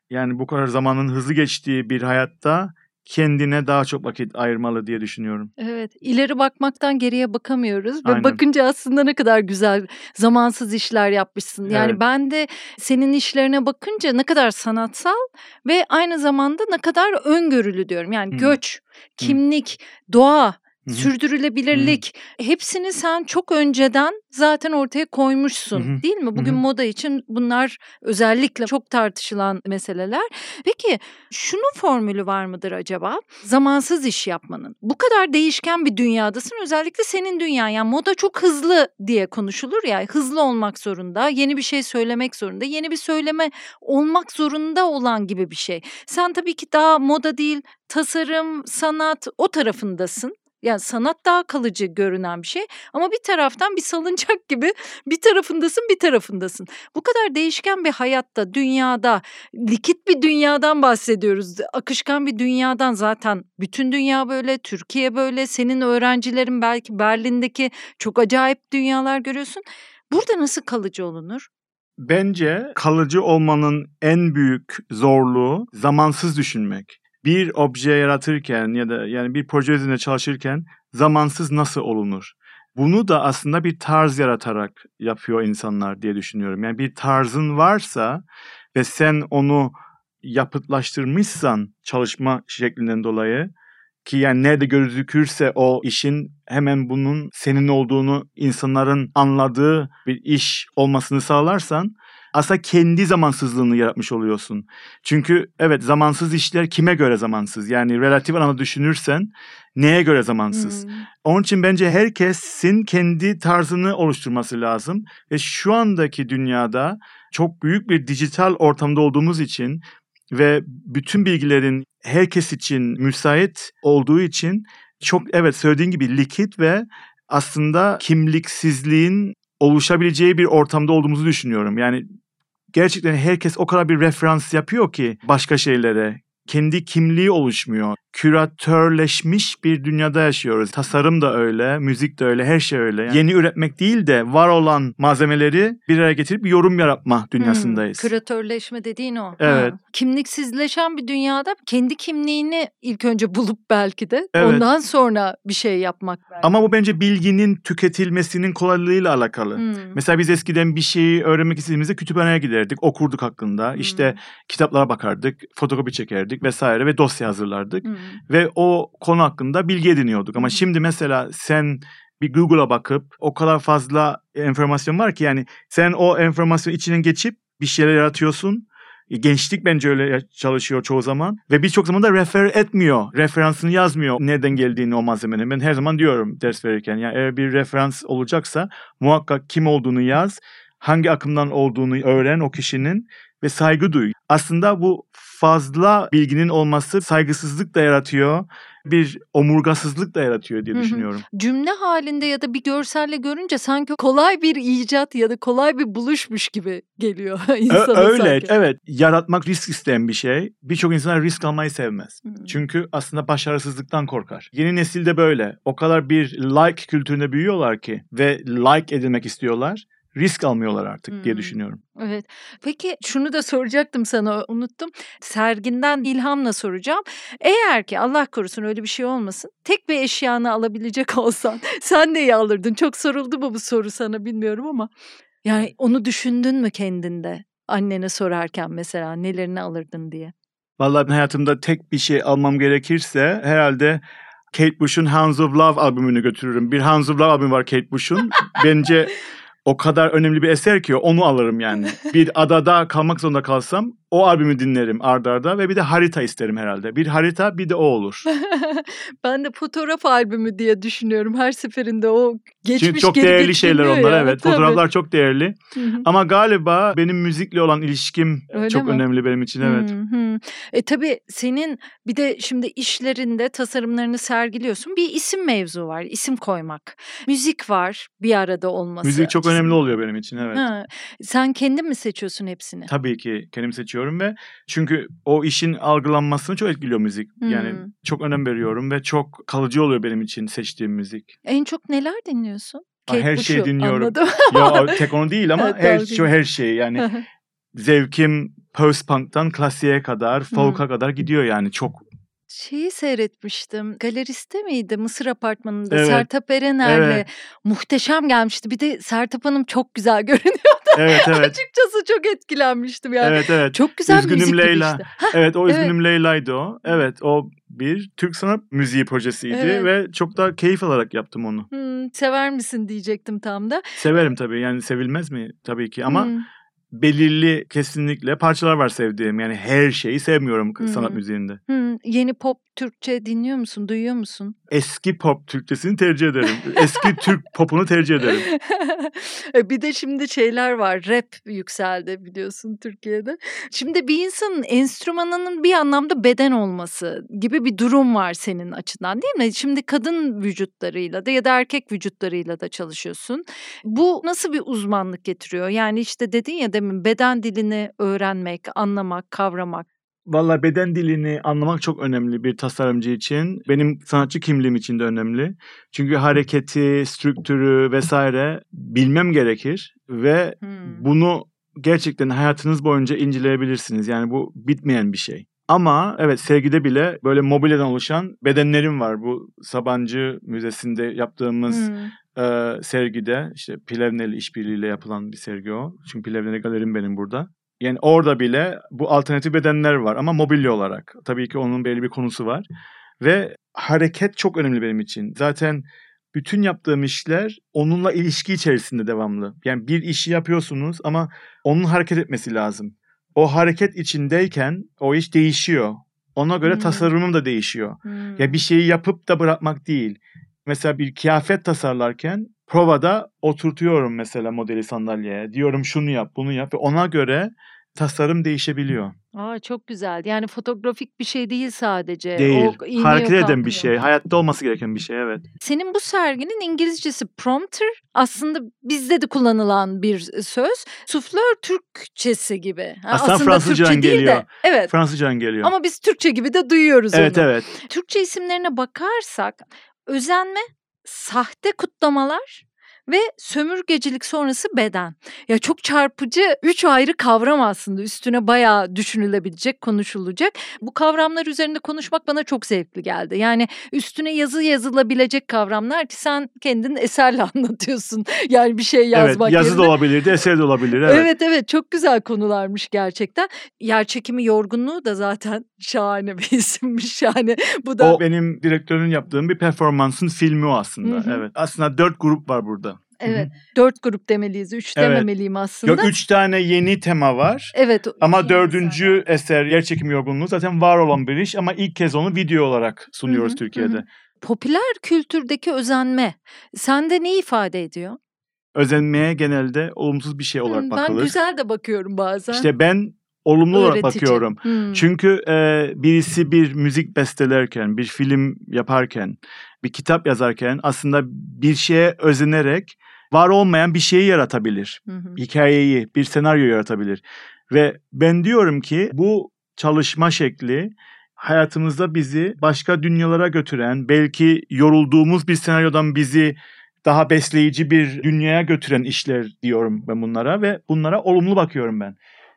yani bu kadar zamanın hızlı geçtiği bir hayatta kendine daha çok vakit ayırmalı diye düşünüyorum. Evet, ileri bakmaktan geriye bakamıyoruz ve Aynen. bakınca aslında ne kadar güzel zamansız işler yapmışsın. Yani Evet. ben de senin işlerine bakınca ne kadar sanatsal ve aynı zamanda ne kadar öngörülü diyorum. Yani Hı. göç, kimlik, doğa, Hı hı. sürdürülebilirlik hepsini sen çok önceden zaten ortaya koymuşsun Hı hı. değil mi? Bugün hı. moda için bunlar özellikle çok tartışılan meseleler. Peki şunun formülü var mıdır acaba? Zamansız iş yapmanın. Bu kadar değişken bir dünyadasın. Özellikle senin dünyan. Yani moda çok hızlı diye konuşulur ya. Hızlı olmak zorunda. Yeni bir şey söylemek zorunda. Yeni bir söyleme olmak zorunda olan gibi bir şey. Sen tabii ki daha moda değil, tasarım, sanat o tarafındasın. Yani sanat daha kalıcı görünen bir şey ama bir taraftan bir salıncak gibi bir tarafındasın bir tarafındasın. Bu kadar değişken bir hayatta, dünyada, likit bir dünyadan bahsediyoruz. Akışkan bir dünyadan zaten bütün dünya böyle, Türkiye böyle. Senin öğrencilerin belki Berlin'deki çok acayip dünyalar görüyorsun. Burada nasıl kalıcı olunur? Bence kalıcı olmanın en büyük zorluğu zamansız düşünmek. Bir obje yaratırken ya da yani bir proje üzerinde çalışırken zamansız nasıl olunur? Bunu da aslında bir tarz yaratarak yapıyor insanlar diye düşünüyorum. Yani bir tarzın varsa ve sen onu yapıtlaştırmışsan çalışma şeklinden dolayı ki yani nerede gözükürse o işin hemen bunun senin olduğunu insanların anladığı bir iş olmasını sağlarsan aslında kendi zamansızlığını yaratmış oluyorsun. Çünkü evet zamansız işler kime göre zamansız? Yani relatif anlamda düşünürsen neye göre zamansız? Hmm. Onun için bence herkesin kendi tarzını oluşturması lazım. Ve şu andaki dünyada çok büyük bir dijital ortamda olduğumuz için ve bütün bilgilerin herkes için müsait olduğu için çok evet söylediğin gibi likit ve aslında kimliksizliğin oluşabileceği bir ortamda olduğumuzu düşünüyorum. Yani gerçekten herkes o kadar bir referans yapıyor ki başka şeylere. Kendi kimliği oluşmuyor. Küratörleşmiş bir dünyada yaşıyoruz. Tasarım da öyle, müzik de öyle, her şey öyle. Yani yeni üretmek değil de var olan malzemeleri bir araya getirip bir yorum yaratma dünyasındayız. Hmm, küratörleşme dediğin o. Evet. Ha. Kimliksizleşen bir dünyada kendi kimliğini ilk önce bulup belki de Evet. ondan sonra bir şey yapmak. belki. Ama bu bence bilginin tüketilmesinin kolaylığıyla alakalı. Hmm. Mesela biz eskiden bir şeyi öğrenmek istediğimizde kütüphaneye giderdik, okurduk hakkında. Hmm. İşte kitaplara bakardık, fotokopi çekerdik vesaire ve dosya hazırlardık. Hmm. Ve o konu hakkında bilgi ediniyorduk. Ama hı. şimdi mesela sen bir Google'a bakıp o kadar fazla enformasyon var ki yani sen o enformasyon içinden geçip bir şeyler yaratıyorsun. E, Gençlik bence öyle çalışıyor çoğu zaman ve birçok zaman da refer etmiyor. Referansını yazmıyor nereden geldiğini o malzemenin. Ben her zaman diyorum ders verirken yani eğer bir referans olacaksa muhakkak kim olduğunu yaz, hangi akımdan olduğunu öğren o kişinin ve saygı duy. Aslında bu fazla bilginin olması saygısızlık da yaratıyor. Bir omurgasızlık da yaratıyor diye Hı hı. düşünüyorum. Cümle halinde ya da bir görselle görünce sanki kolay bir icat ya da kolay bir buluşmuş gibi geliyor Ö- insana öyle sanki. evet yaratmak risk isteyen bir şey. Birçok insan risk almayı sevmez. Hı. Çünkü aslında başarısızlıktan korkar. Yeni nesilde böyle. O kadar bir like kültüründe büyüyorlar ki ve like edilmek istiyorlar. Risk almıyorlar artık diye düşünüyorum. Evet. Peki şunu da soracaktım sana unuttum. Serginden ilhamla soracağım. Eğer ki Allah korusun öyle bir şey olmasın. Tek bir eşyanı alabilecek olsan sen neyi alırdın? Çok soruldu mu bu soru sana bilmiyorum ama. Yani onu düşündün mü kendinde? Annene sorarken mesela nelerini alırdın diye. Vallahi ben hayatımda tek bir şey almam gerekirse herhalde Kate Bush'un Hounds of Love albümünü götürürüm. Bir Hounds of Love albümü var Kate Bush'un. Bence o kadar önemli bir eser ki onu alırım yani. Bir adada kalmak zorunda kalsam o albümü dinlerim ardarda arda ve bir de harita isterim herhalde. Bir harita bir de o olur. ben de fotoğraf albümü diye düşünüyorum. Her seferinde o geçmiş Çünkü çok değerli şeyler onlar ya. evet. Tabii. Fotoğraflar çok değerli. Ama galiba benim müzikle olan ilişkim Öyle çok mi? önemli benim için evet. E tabii senin bir de şimdi işlerinde tasarımlarını sergiliyorsun. Bir isim mevzu var. isim koymak. Müzik var bir arada olması. Müzik çok önemli oluyor benim için evet. Ha, sen kendin mi seçiyorsun hepsini? Tabii ki kendim seçiyorum ve çünkü o işin algılanmasını çok etkiliyor müzik. Yani Hmm. çok önem veriyorum ve çok kalıcı oluyor benim için seçtiğim müzik. En çok neler dinliyorsun? Kate her şeyi Bush'u, dinliyorum. Anladım. ya tek onu değil ama Evet, her doğru şey her şey yani zevkim post punk'tan klasiğe kadar, folk'a kadar gidiyor yani çok. Şeyi seyretmiştim. Galeriste miydi? Mısır apartmanında Evet. Sertap Erener'le Evet. muhteşem gelmişti. Bir de Sertap Hanım çok güzel görünüyor. Evet evet. Açıkçası çok etkilenmiştim yani. evet evet. Çok güzel Üzgünüm müzik Leyla. işte. Evet o Evet. Üzgünüm Leyla'ydı o. Evet o bir Türk sanat müziği projesiydi Evet. ve çok da keyif alarak yaptım onu. hmm, sever misin diyecektim tam da. Severim tabii yani sevilmez mi? Tabii ki ama Hmm. Belirli kesinlikle parçalar var sevdiğim. Yani her şeyi sevmiyorum Hı sanat müziğinde. Hmm, yeni pop Türkçe dinliyor musun? Duyuyor musun? Eski pop Türkçesini tercih ederim. Eski Türk popunu tercih ederim. E, bir de şimdi şeyler var. Rap yükseldi biliyorsun Türkiye'de. Şimdi bir insanın enstrümanının bir anlamda beden olması gibi bir durum var senin açından değil mi? Şimdi kadın vücutlarıyla da ya da erkek vücutlarıyla da çalışıyorsun. Bu nasıl bir uzmanlık getiriyor? Yani işte dedin ya demin beden dilini öğrenmek, anlamak, kavramak. Valla beden dilini anlamak çok önemli bir tasarımcı için. Benim sanatçı kimliğim için de önemli. Çünkü hareketi, strüktürü vesaire bilmem gerekir ve Hmm. bunu gerçekten hayatınız boyunca inceleyebilirsiniz. Yani bu bitmeyen bir şey. Ama evet sergide bile böyle mobilyadan oluşan bedenlerim var. Bu Sabancı Müzesi'nde yaptığımız Hmm. E, sergide işte Plevneli işbirliğiyle yapılan bir sergi o. Çünkü Plevneli galerim benim burada. Yani orada bile bu alternatif bedenler var ama mobilya olarak. Tabii ki onun belli bir konusu var. Ve hareket çok önemli benim için. Zaten bütün yaptığım işler onunla ilişki içerisinde devamlı. Yani bir işi yapıyorsunuz ama onun hareket etmesi lazım. O hareket içindeyken o iş değişiyor. Ona göre Hmm. tasarımım da değişiyor. Hmm. Ya bir şeyi yapıp da bırakmak değil. Mesela bir kıyafet tasarlarken provada oturtuyorum mesela modeli sandalyeye. Diyorum şunu yap, bunu yap ve ona göre tasarım değişebiliyor. Aa, çok güzel. Yani fotoğrafik bir şey değil sadece. Değil. O Hareket eden bir şey. Hayatta olması gereken bir şey evet. Senin bu serginin İngilizcesi prompter aslında bizde de kullanılan bir söz. Suflör Türkçesi gibi. Ha, Aslında Fransızcadan Türkçe değil geliyor. De, evet. Fransızcan geliyor. Ama biz Türkçe gibi de duyuyoruz evet onu. evet. Türkçe isimlerine bakarsak özenme, sahte kutlamalar ve sömürgecilik sonrası beden. Ya çok çarpıcı üç ayrı kavram aslında üstüne bayağı düşünülebilecek, konuşulacak. Bu kavramlar üzerinde konuşmak bana çok zevkli geldi. Yani üstüne yazı yazılabilecek kavramlar ki sen kendin eserle anlatıyorsun. Yani bir şey yazmak evet yazı yerine. da olabilirdi, eser de olabilir. Evet. Evet. evet çok güzel konularmış gerçekten. Yerçekimi yorgunluğu da zaten şahane bir isimmiş yani. Bu da O benim direktörün yaptığım bir performansın filmi o aslında. Hı hı. Evet. Aslında dört grup var burada. evet dört grup demeliyiz. Üç Evet. dememeliyim aslında. Yok üç tane yeni tema var. Evet. Ama dördüncü eser Yerçekim Yorgunluğu zaten var olan bir iş ama ilk kez onu video olarak sunuyoruz Hı hı, Türkiye'de. hı. Popüler kültürdeki özenme sende ne ifade ediyor? Özenmeye genelde olumsuz bir şey olarak Hmm, bakılır. ben güzel de bakıyorum bazen. İşte ben olumlu olarak bakıyorum. Hmm. Çünkü e, birisi bir müzik bestelerken, bir film yaparken, bir kitap yazarken aslında bir şeye özenerek var olmayan bir şeyi yaratabilir. Hı hı. Hikayeyi, bir senaryo yaratabilir. Ve ben diyorum ki bu çalışma şekli hayatımızda bizi başka dünyalara götüren, belki yorulduğumuz bir senaryodan bizi daha besleyici bir dünyaya götüren işler diyorum ben bunlara ve bunlara olumlu bakıyorum ben.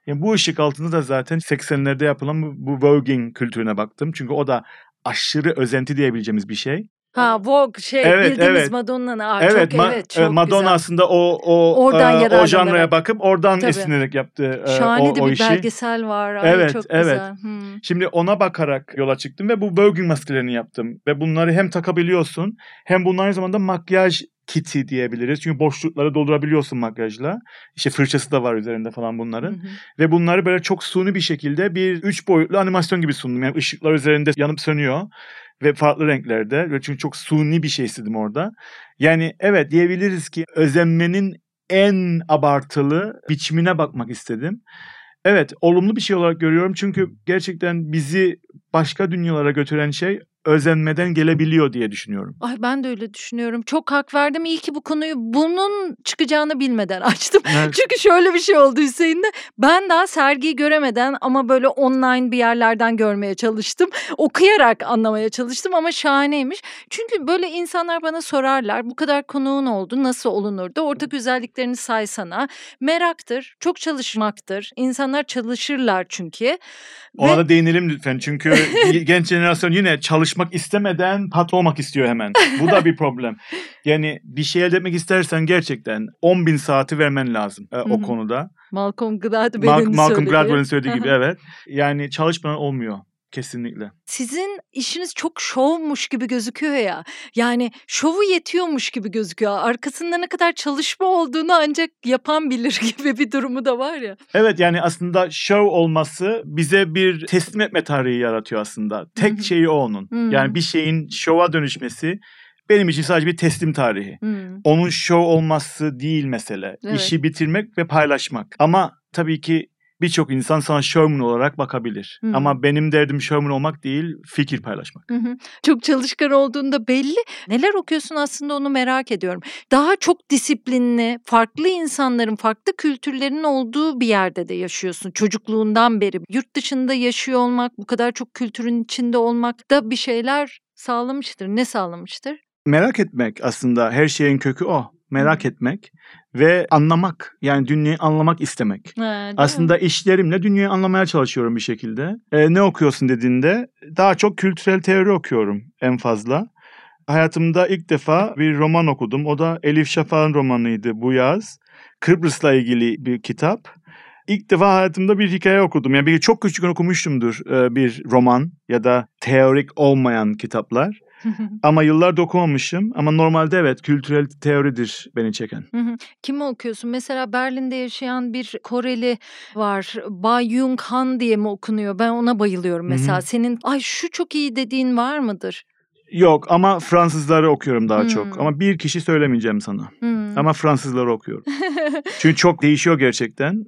Yani bu ışık altında da zaten 80'lerde yapılan bu, bu voguing kültürüne baktım. Çünkü o da aşırı özenti diyebileceğimiz bir şey. Ha Vogue şey Evet, bildiğimiz evet. Madonna'nın. Aa, evet, çok, ma- evet çok Madonna güzel. aslında o o Oradan e, o janraya bakıp oradan Tabii. esinlenerek yaptı e, Şahane o, de o bir işi. belgesel var. Ay, Evet, çok evet. güzel. Hmm. Şimdi ona bakarak yola çıktım ve bu voguing maskelerini yaptım. Ve bunları hem takabiliyorsun hem bunlar aynı zamanda makyaj kiti diyebiliriz. Çünkü boşlukları doldurabiliyorsun makyajla. İşte fırçası da var üzerinde falan bunların. Hı hı. Ve bunları böyle çok suni bir şekilde bir üç boyutlu animasyon gibi sundum. Yani ışıklar üzerinde yanıp sönüyor ve farklı renklerde. Çünkü çok suni bir şey istedim orada. Yani evet diyebiliriz ki özenmenin en abartılı biçimine bakmak istedim. Evet olumlu bir şey olarak görüyorum çünkü gerçekten bizi başka dünyalara götüren şey özenmeden gelebiliyor diye düşünüyorum. Ay ben de öyle düşünüyorum. Çok hak verdim. İyi ki bu konuyu bunun çıkacağını bilmeden açtım. Evet. Çünkü şöyle bir şey oldu Hüseyin'de. Ben daha sergiyi göremeden ama böyle online bir yerlerden görmeye çalıştım. Okuyarak anlamaya çalıştım ama şahaneymiş. Çünkü böyle insanlar bana sorarlar. Bu kadar konuğun oldu. Nasıl olunurdu? Ortak özelliklerini saysana. Meraktır. Çok çalışmaktır. İnsanlar çalışırlar çünkü. Ona Ve- da değinelim lütfen çünkü genç jenerasyon yine çalışmak istemeden patron olmak istiyor hemen. Bu da bir problem. Yani bir şey elde etmek istersen gerçekten 10 bin saati vermen lazım e, o konuda. Malcolm Gladwell'in Malcolm, Malcolm söylediği. Gladwell'in söylediği gibi evet. Yani çalışmadan olmuyor kesinlikle. Sizin işiniz çok şovmuş gibi gözüküyor ya. Yani şovu yetiyormuş gibi gözüküyor. Arkasında ne kadar çalışma olduğunu ancak yapan bilir gibi bir durumu da var ya. Evet yani aslında show olması bize bir teslim etme tarihi yaratıyor aslında. Tek şeyi o onun. Yani bir şeyin show'a dönüşmesi benim için sadece bir teslim tarihi. Hmm. Onun show olması değil mesele. Evet. İşi bitirmek ve paylaşmak. Ama tabii ki birçok insan sana showman olarak bakabilir. Hı. Ama benim derdim showman olmak değil, fikir paylaşmak. Hı hı. Çok çalışkan olduğunda belli. Neler okuyorsun aslında onu merak ediyorum. Daha çok disiplinli, farklı insanların, farklı kültürlerin olduğu bir yerde de yaşıyorsun çocukluğundan beri. Yurt dışında yaşıyor olmak, bu kadar çok kültürün içinde olmak da bir şeyler sağlamıştır. Ne sağlamıştır? Merak etmek aslında her şeyin kökü o. Merak etmek ve anlamak. Yani dünyayı anlamak istemek. Ha, değil mi? Aslında işlerimle dünyayı anlamaya çalışıyorum bir şekilde. E, ne okuyorsun dediğinde daha çok kültürel teori okuyorum en fazla. Hayatımda ilk defa bir roman okudum. O da Elif Şafak'ın romanıydı bu yaz. Kıbrıs'la ilgili bir kitap. İlk defa hayatımda bir hikaye okudum. Yani bir çok küçük okumuştumdur e, bir roman ya da teorik olmayan kitaplar. Ama yıllardır okumamışım. Ama normalde evet kültürel teoridir beni çeken. Kimi okuyorsun? Mesela Berlin'de yaşayan bir Koreli var. Bay Jung Han diye mi okunuyor? Ben ona bayılıyorum mesela. Senin ay şu çok iyi dediğin var mıdır? Yok ama Fransızları okuyorum daha Hmm. çok. Ama bir kişi söylemeyeceğim sana. Hmm. Ama Fransızları okuyorum. Çünkü çok değişiyor gerçekten.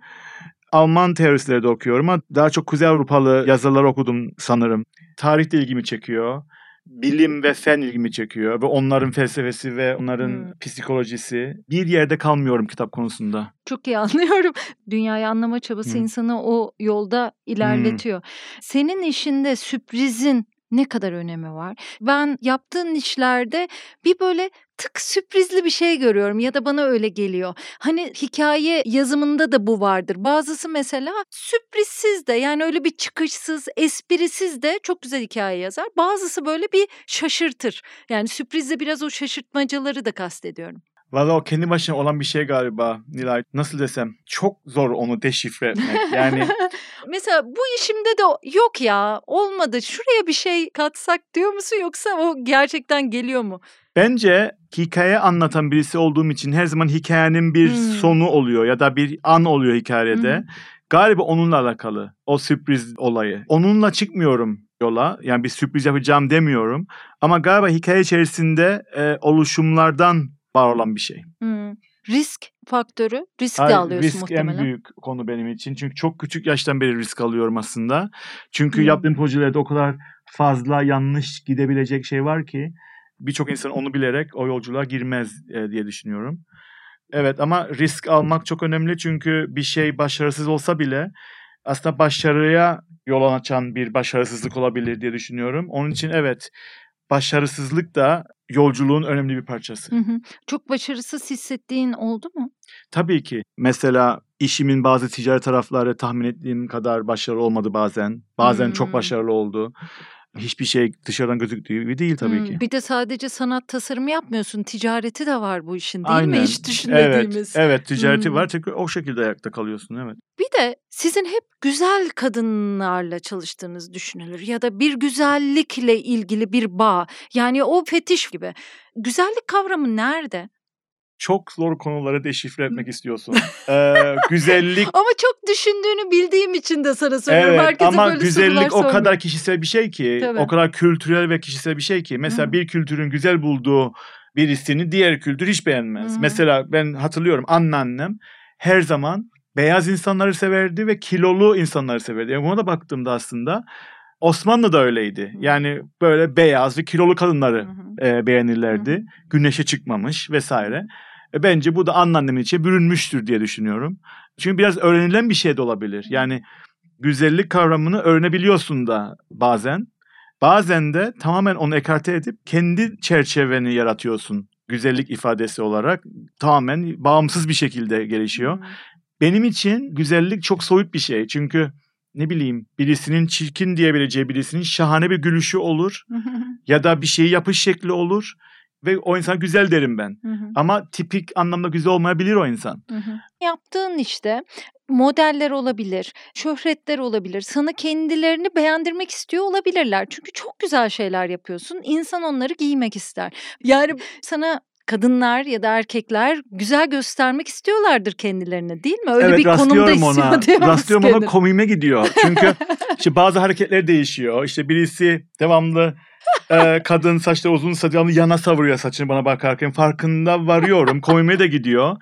Alman teoristleri de okuyorum ama daha çok Kuzey Avrupalı yazarlar okudum sanırım. Tarih de ilgimi çekiyor. Bilim ve fen ilgimi çekiyor ve onların felsefesi ve onların Hmm. psikolojisi. Bir yerde kalmıyorum kitap konusunda. Çok iyi anlıyorum. Dünyayı anlama çabası Hı. insanı o yolda ilerletiyor. Senin işinde sürprizin ne kadar önemi var? Ben yaptığın işlerde bir böyle tık sürprizli bir şey görüyorum ya da bana öyle geliyor. Hani hikaye yazımında da bu vardır. Bazısı mesela sürprizsiz de yani öyle bir çıkışsız, esprisiz de çok güzel hikaye yazar. Bazısı böyle bir şaşırtır. Yani sürprizle biraz o şaşırtmacaları da kastediyorum. Valla o kendi başına olan bir şey galiba Nilay. Nasıl desem çok zor onu deşifre etmek. Yani Mesela bu işimde de yok ya olmadı şuraya bir şey katsak diyor musun yoksa o gerçekten geliyor mu? Bence hikaye anlatan birisi olduğum için her zaman hikayenin bir Hmm. sonu oluyor ya da bir an oluyor hikayede. Hı. Galiba onunla alakalı o sürpriz olayı. Onunla çıkmıyorum yola. Yani bir sürpriz yapacağım demiyorum. Ama galiba hikaye içerisinde e, oluşumlardan var olan bir şey. Hmm. Risk faktörü, risk de Hayır, alıyorsun risk muhtemelen. en büyük konu benim için. Çünkü çok küçük yaştan beri risk alıyorum aslında. Çünkü Hmm. yaptığım projelerde o kadar fazla yanlış gidebilecek şey var ki birçok insan onu bilerek o yolculuğa girmez e, diye düşünüyorum. Evet ama risk almak çok önemli çünkü bir şey başarısız olsa bile aslında başarıya yol açan bir başarısızlık olabilir diye düşünüyorum. Onun için evet başarısızlık da yolculuğun önemli bir parçası. Hı hı. Çok başarısız hissettiğin oldu mu? Tabii ki. Mesela işimin bazı ticari tarafları tahmin ettiğim kadar başarılı olmadı bazen. Bazen Hmm. çok başarılı oldu. Hiçbir şey dışarıdan gözüktüğü gibi değil tabii Hmm, ki. Bir de sadece sanat tasarımı yapmıyorsun. Ticareti de var bu işin değil mi? Aynen. Hiç düşünmediğimiz. Evet, evet ticareti Hmm. var. Çünkü o şekilde ayakta kalıyorsun evet. Bir de sizin hep güzel kadınlarla çalıştığınız düşünülür ya da bir güzellikle ilgili bir bağ. Yani o fetiş gibi. Güzellik kavramı nerede? Çok zor konuları deşifre etmek istiyorsun. Ee, güzellik Ama çok düşündüğünü bildiğim için de sana soruyorum. Evet Herkese ama böyle güzellik o kadar kişisel bir şey ki, Tabii. o kadar kültürel ve kişisel bir şey ki. Mesela Hı. bir kültürün güzel bulduğu birisini diğer kültür hiç beğenmez. Hı. Mesela ben hatırlıyorum anneannem her zaman beyaz insanları severdi ve kilolu insanları severdi. Yani buna da baktığımda aslında Osmanlı da öyleydi. Yani böyle beyaz ve kilolu kadınları Hı hı. e, beğenirlerdi. Güneşe çıkmamış vesaire. E, bence bu da anneannemin içine bürünmüştür diye düşünüyorum. Çünkü biraz öğrenilen bir şey de olabilir. Yani güzellik kavramını öğrenebiliyorsun da bazen. Bazen de tamamen onu ekarte edip kendi çerçeveni yaratıyorsun güzellik ifadesi olarak. Tamamen bağımsız bir şekilde gelişiyor. Benim için güzellik çok soyut bir şey. Çünkü ne bileyim birisinin çirkin diyebileceği birisinin şahane bir gülüşü olur ya da bir şeyi yapış şekli olur ve o insan güzel derim ben. Hı hı. Ama tipik anlamda güzel olmayabilir o insan. Hı hı. Yaptığın işte modeller olabilir, şöhretler olabilir. Sana kendilerini beğendirmek istiyor olabilirler. Çünkü çok güzel şeyler yapıyorsun. İnsan onları giymek ister. Yani sana kadınlar ya da erkekler güzel göstermek istiyorlardır kendilerini değil mi? Öyle evet bir konumda rastlıyorum ona. hissediyor Rastlıyorum ona komiğime gidiyor. Çünkü işte bazı hareketler değişiyor. İşte birisi devamlı e, kadın saçları uzunsa devamlı yana savuruyor saçını bana bakarken. Farkında varıyorum. Komiğime de gidiyor.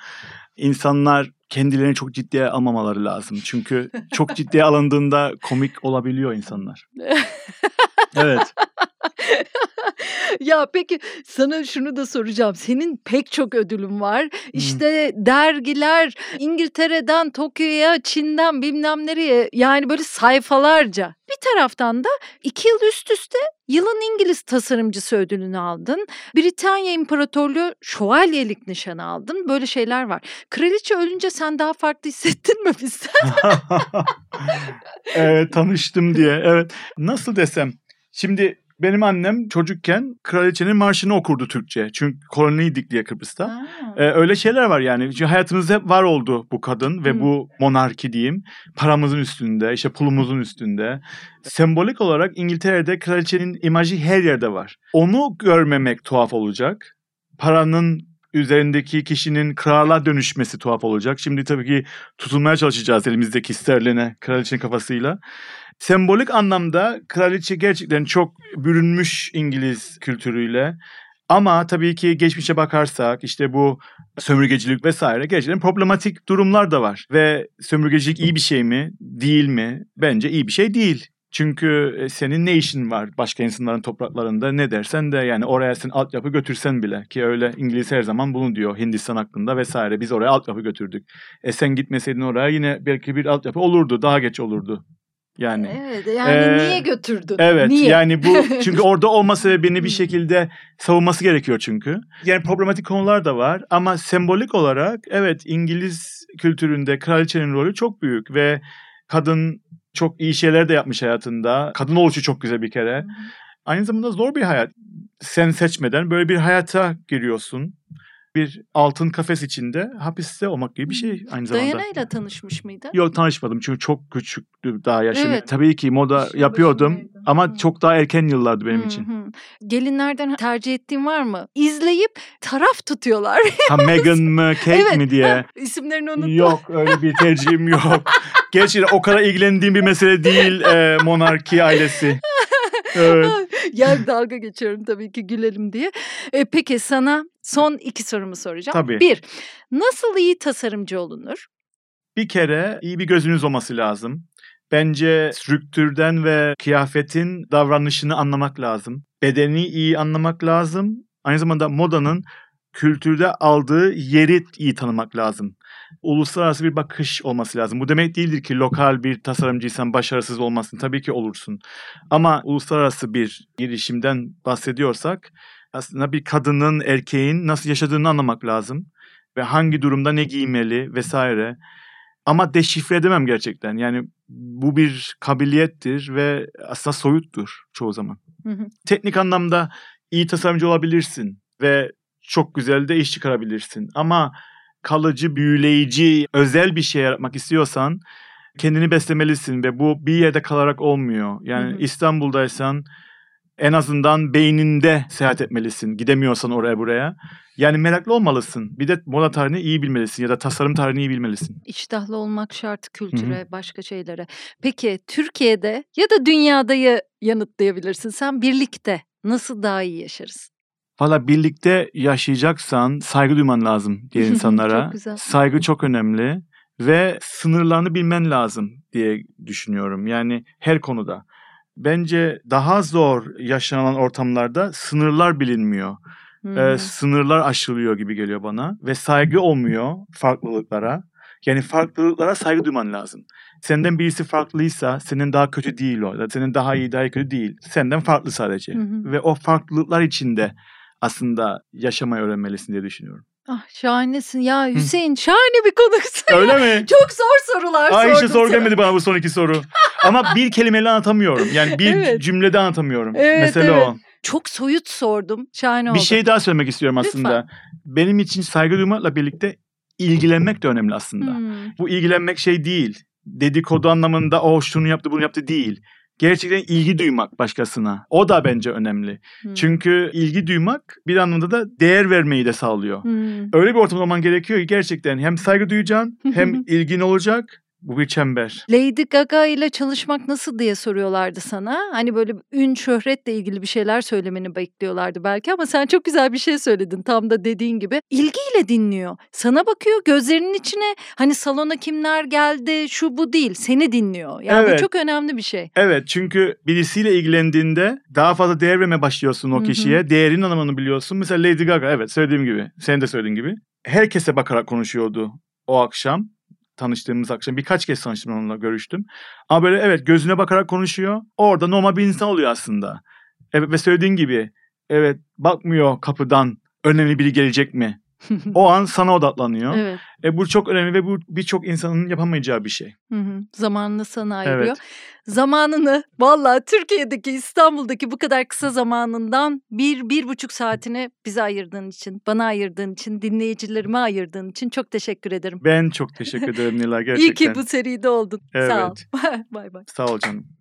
İnsanlar kendilerini çok ciddiye almamaları lazım. Çünkü çok ciddiye alındığında komik olabiliyor insanlar. Evet. ya peki sana şunu da soracağım. Senin pek çok ödülün var. İşte dergiler İngiltere'den Tokyo'ya, Çin'den bilmem nereye yani böyle sayfalarca. Bir taraftan da iki yıl üst üste yılın İngiliz tasarımcısı ödülünü aldın. Britanya İmparatorluğu şövalyelik nişanı aldın. Böyle şeyler var. Kraliçe ölünce sen daha farklı hissettin mi bizden? evet tanıştım diye. Evet. Nasıl desem. Şimdi benim annem çocukken kraliçenin marşını okurdu Türkçe. Çünkü koloniydik diye Kıbrıs'ta. Ee, öyle şeyler var yani. Çünkü hayatımızda hep var oldu bu kadın ve Hı. bu monarki diyeyim. Paramızın üstünde, işte pulumuzun üstünde. Sembolik olarak İngiltere'de kraliçenin imajı her yerde var. Onu görmemek tuhaf olacak. Paranın üzerindeki kişinin krala dönüşmesi tuhaf olacak. Şimdi tabii ki tutulmaya çalışacağız elimizdeki sterline kraliçenin kafasıyla. Sembolik anlamda kraliçe gerçekten çok bürünmüş İngiliz kültürüyle. Ama tabii ki geçmişe bakarsak işte bu sömürgecilik vesaire gerçekten problematik durumlar da var. Ve sömürgecilik iyi bir şey mi değil mi? Bence iyi bir şey değil. Çünkü e, senin ne işin var başka insanların topraklarında ne dersen de yani oraya sen altyapı götürsen bile ki öyle İngiliz her zaman bunu diyor Hindistan hakkında vesaire biz oraya altyapı götürdük. E sen gitmeseydin oraya yine belki bir altyapı olurdu daha geç olurdu. Yani Evet yani Ee, niye götürdün? Evet Niye? yani bu çünkü orada olma sebebini bir şekilde savunması gerekiyor çünkü. Yani problematik konular da var ama sembolik olarak evet İngiliz kültüründe kraliçenin rolü çok büyük ve kadın çok iyi şeyler de yapmış hayatında. Kadın oluşu çok güzel bir kere. Aynı zamanda zor bir hayat. Sen seçmeden böyle bir hayata giriyorsun. Bir altın kafes içinde hapiste olmak gibi bir şey aynı zamanda. Dayana'yla tanışmış mıydın? Yok tanışmadım çünkü çok küçüktü daha yaşım. Evet. Tabii ki moda İşin yapıyordum başındaydı. ama Hı. çok daha erken yıllardı benim Hı için. Gelinlerden tercih ettiğin var mı? İzleyip taraf tutuyorlar. Ha Meghan mı, Kate Evet. mi diye. İsimlerini unuttum. Yok öyle bir tercihim yok. Gerçekten o kadar ilgilendiğim bir mesele değil e, monarki ailesi. Evet. ya dalga geçiyorum tabii ki gülelim diye. E, peki sana son iki sorumu soracağım. Tabii. Bir, nasıl iyi tasarımcı olunur? Bir kere iyi bir gözünüz olması lazım. Bence strüktürden ve kıyafetin davranışını anlamak lazım. Bedeni iyi anlamak lazım. Aynı zamanda modanın kültürde aldığı yeri iyi tanımak lazım. Uluslararası bir bakış olması lazım. Bu demek değildir ki lokal bir tasarımcıysan başarısız olmasın. Tabii ki olursun. Ama uluslararası bir girişimden bahsediyorsak aslında bir kadının, erkeğin nasıl yaşadığını anlamak lazım. Ve hangi durumda ne giymeli vesaire. Ama deşifre edemem gerçekten. Yani bu bir kabiliyettir ve aslında soyuttur çoğu zaman. Hı hı. Teknik anlamda iyi tasarımcı olabilirsin ve çok güzel de iş çıkarabilirsin. Ama kalıcı, büyüleyici, özel bir şey yaratmak istiyorsan kendini beslemelisin ve bu bir yerde kalarak olmuyor. Yani Hı hı. İstanbul'daysan en azından beyninde seyahat etmelisin. Gidemiyorsan oraya buraya. Yani meraklı olmalısın. Bir de moda tarihini iyi bilmelisin ya da tasarım tarihini iyi bilmelisin. İştahlı olmak şart kültüre, başka şeylere. Peki Türkiye'de ya da dünyadayı yanıtlayabilirsin. Sen birlikte nasıl daha iyi yaşarız? Valla birlikte yaşayacaksan saygı duyman lazım diye insanlara. Çok güzel. Saygı çok önemli ve sınırlarını bilmen lazım diye düşünüyorum. Yani her konuda. Bence daha zor yaşanan ortamlarda sınırlar bilinmiyor. Hı Ee, sınırlar aşılıyor gibi geliyor bana ve saygı olmuyor farklılıklara. Yani farklılıklara saygı duyman lazım. Senden birisi farklıysa senin daha kötü değil o. Senin daha iyi daha iyi kötü değil. Senden farklı sadece. Hı hı. Ve o farklılıklar içinde aslında yaşamayı öğrenmelisin diye düşünüyorum. Ah şahanesin ya Hüseyin şahane bir konuksun. Öyle mi? Çok zor sorular Ayşe sordum sor sana. demedi bana bu son iki soru. Ama bir kelimeyle anlatamıyorum. Yani bir Evet. cümlede anlatamıyorum. Evet, Mesele evet. o. Çok soyut sordum. Şahane oldu. Bir şey daha söylemek istiyorum aslında. Lütfen. Benim için saygı duymakla birlikte ilgilenmek de önemli aslında. Hmm. Bu ilgilenmek şey değil. Dedikodu anlamında o şunu yaptı bunu yaptı değil. Gerçekten ilgi duymak başkasına. O da bence önemli. Hmm. Çünkü ilgi duymak bir anlamda da değer vermeyi de sağlıyor. Hmm. Öyle bir ortam olman gerekiyor ki gerçekten hem saygı duyacaksın hem ilgin olacak. Bu bir çember. Lady Gaga ile çalışmak nasıl diye soruyorlardı sana. Hani böyle ün şöhretle ilgili bir şeyler söylemeni bekliyorlardı belki ama sen çok güzel bir şey söyledin tam da dediğin gibi. İlgiyle dinliyor. Sana bakıyor gözlerinin içine hani salona kimler geldi şu bu değil seni dinliyor. Yani Evet. bu çok önemli bir şey. Evet çünkü birisiyle ilgilendiğinde daha fazla değer vermeye başlıyorsun o kişiye. Değerin anlamını biliyorsun. Mesela Lady Gaga evet söylediğim gibi. Senin de söylediğin gibi. Herkese bakarak konuşuyordu o akşam. Tanıştığımız akşam. Birkaç kez tanıştım onunla görüştüm. Ama böyle evet gözüne bakarak konuşuyor. Orada normal bir insan oluyor aslında. Evet ve söylediğin gibi evet bakmıyor kapıdan önemli biri gelecek mi? O an sana odaklanıyor. evet. E, bu çok önemli ve bu birçok insanın yapamayacağı bir şey. Hı hı. Zamanını sana ayırıyor. Evet. Zamanını valla Türkiye'deki İstanbul'daki bu kadar kısa zamanından bir, bir buçuk saatini bize ayırdığın için, bana ayırdığın için, dinleyicilerime ayırdığın için çok teşekkür ederim. Ben çok teşekkür ederim Nila gerçekten. İyi ki bu seride oldun. Sağ ol. Evet. bay bay. Sağ ol canım.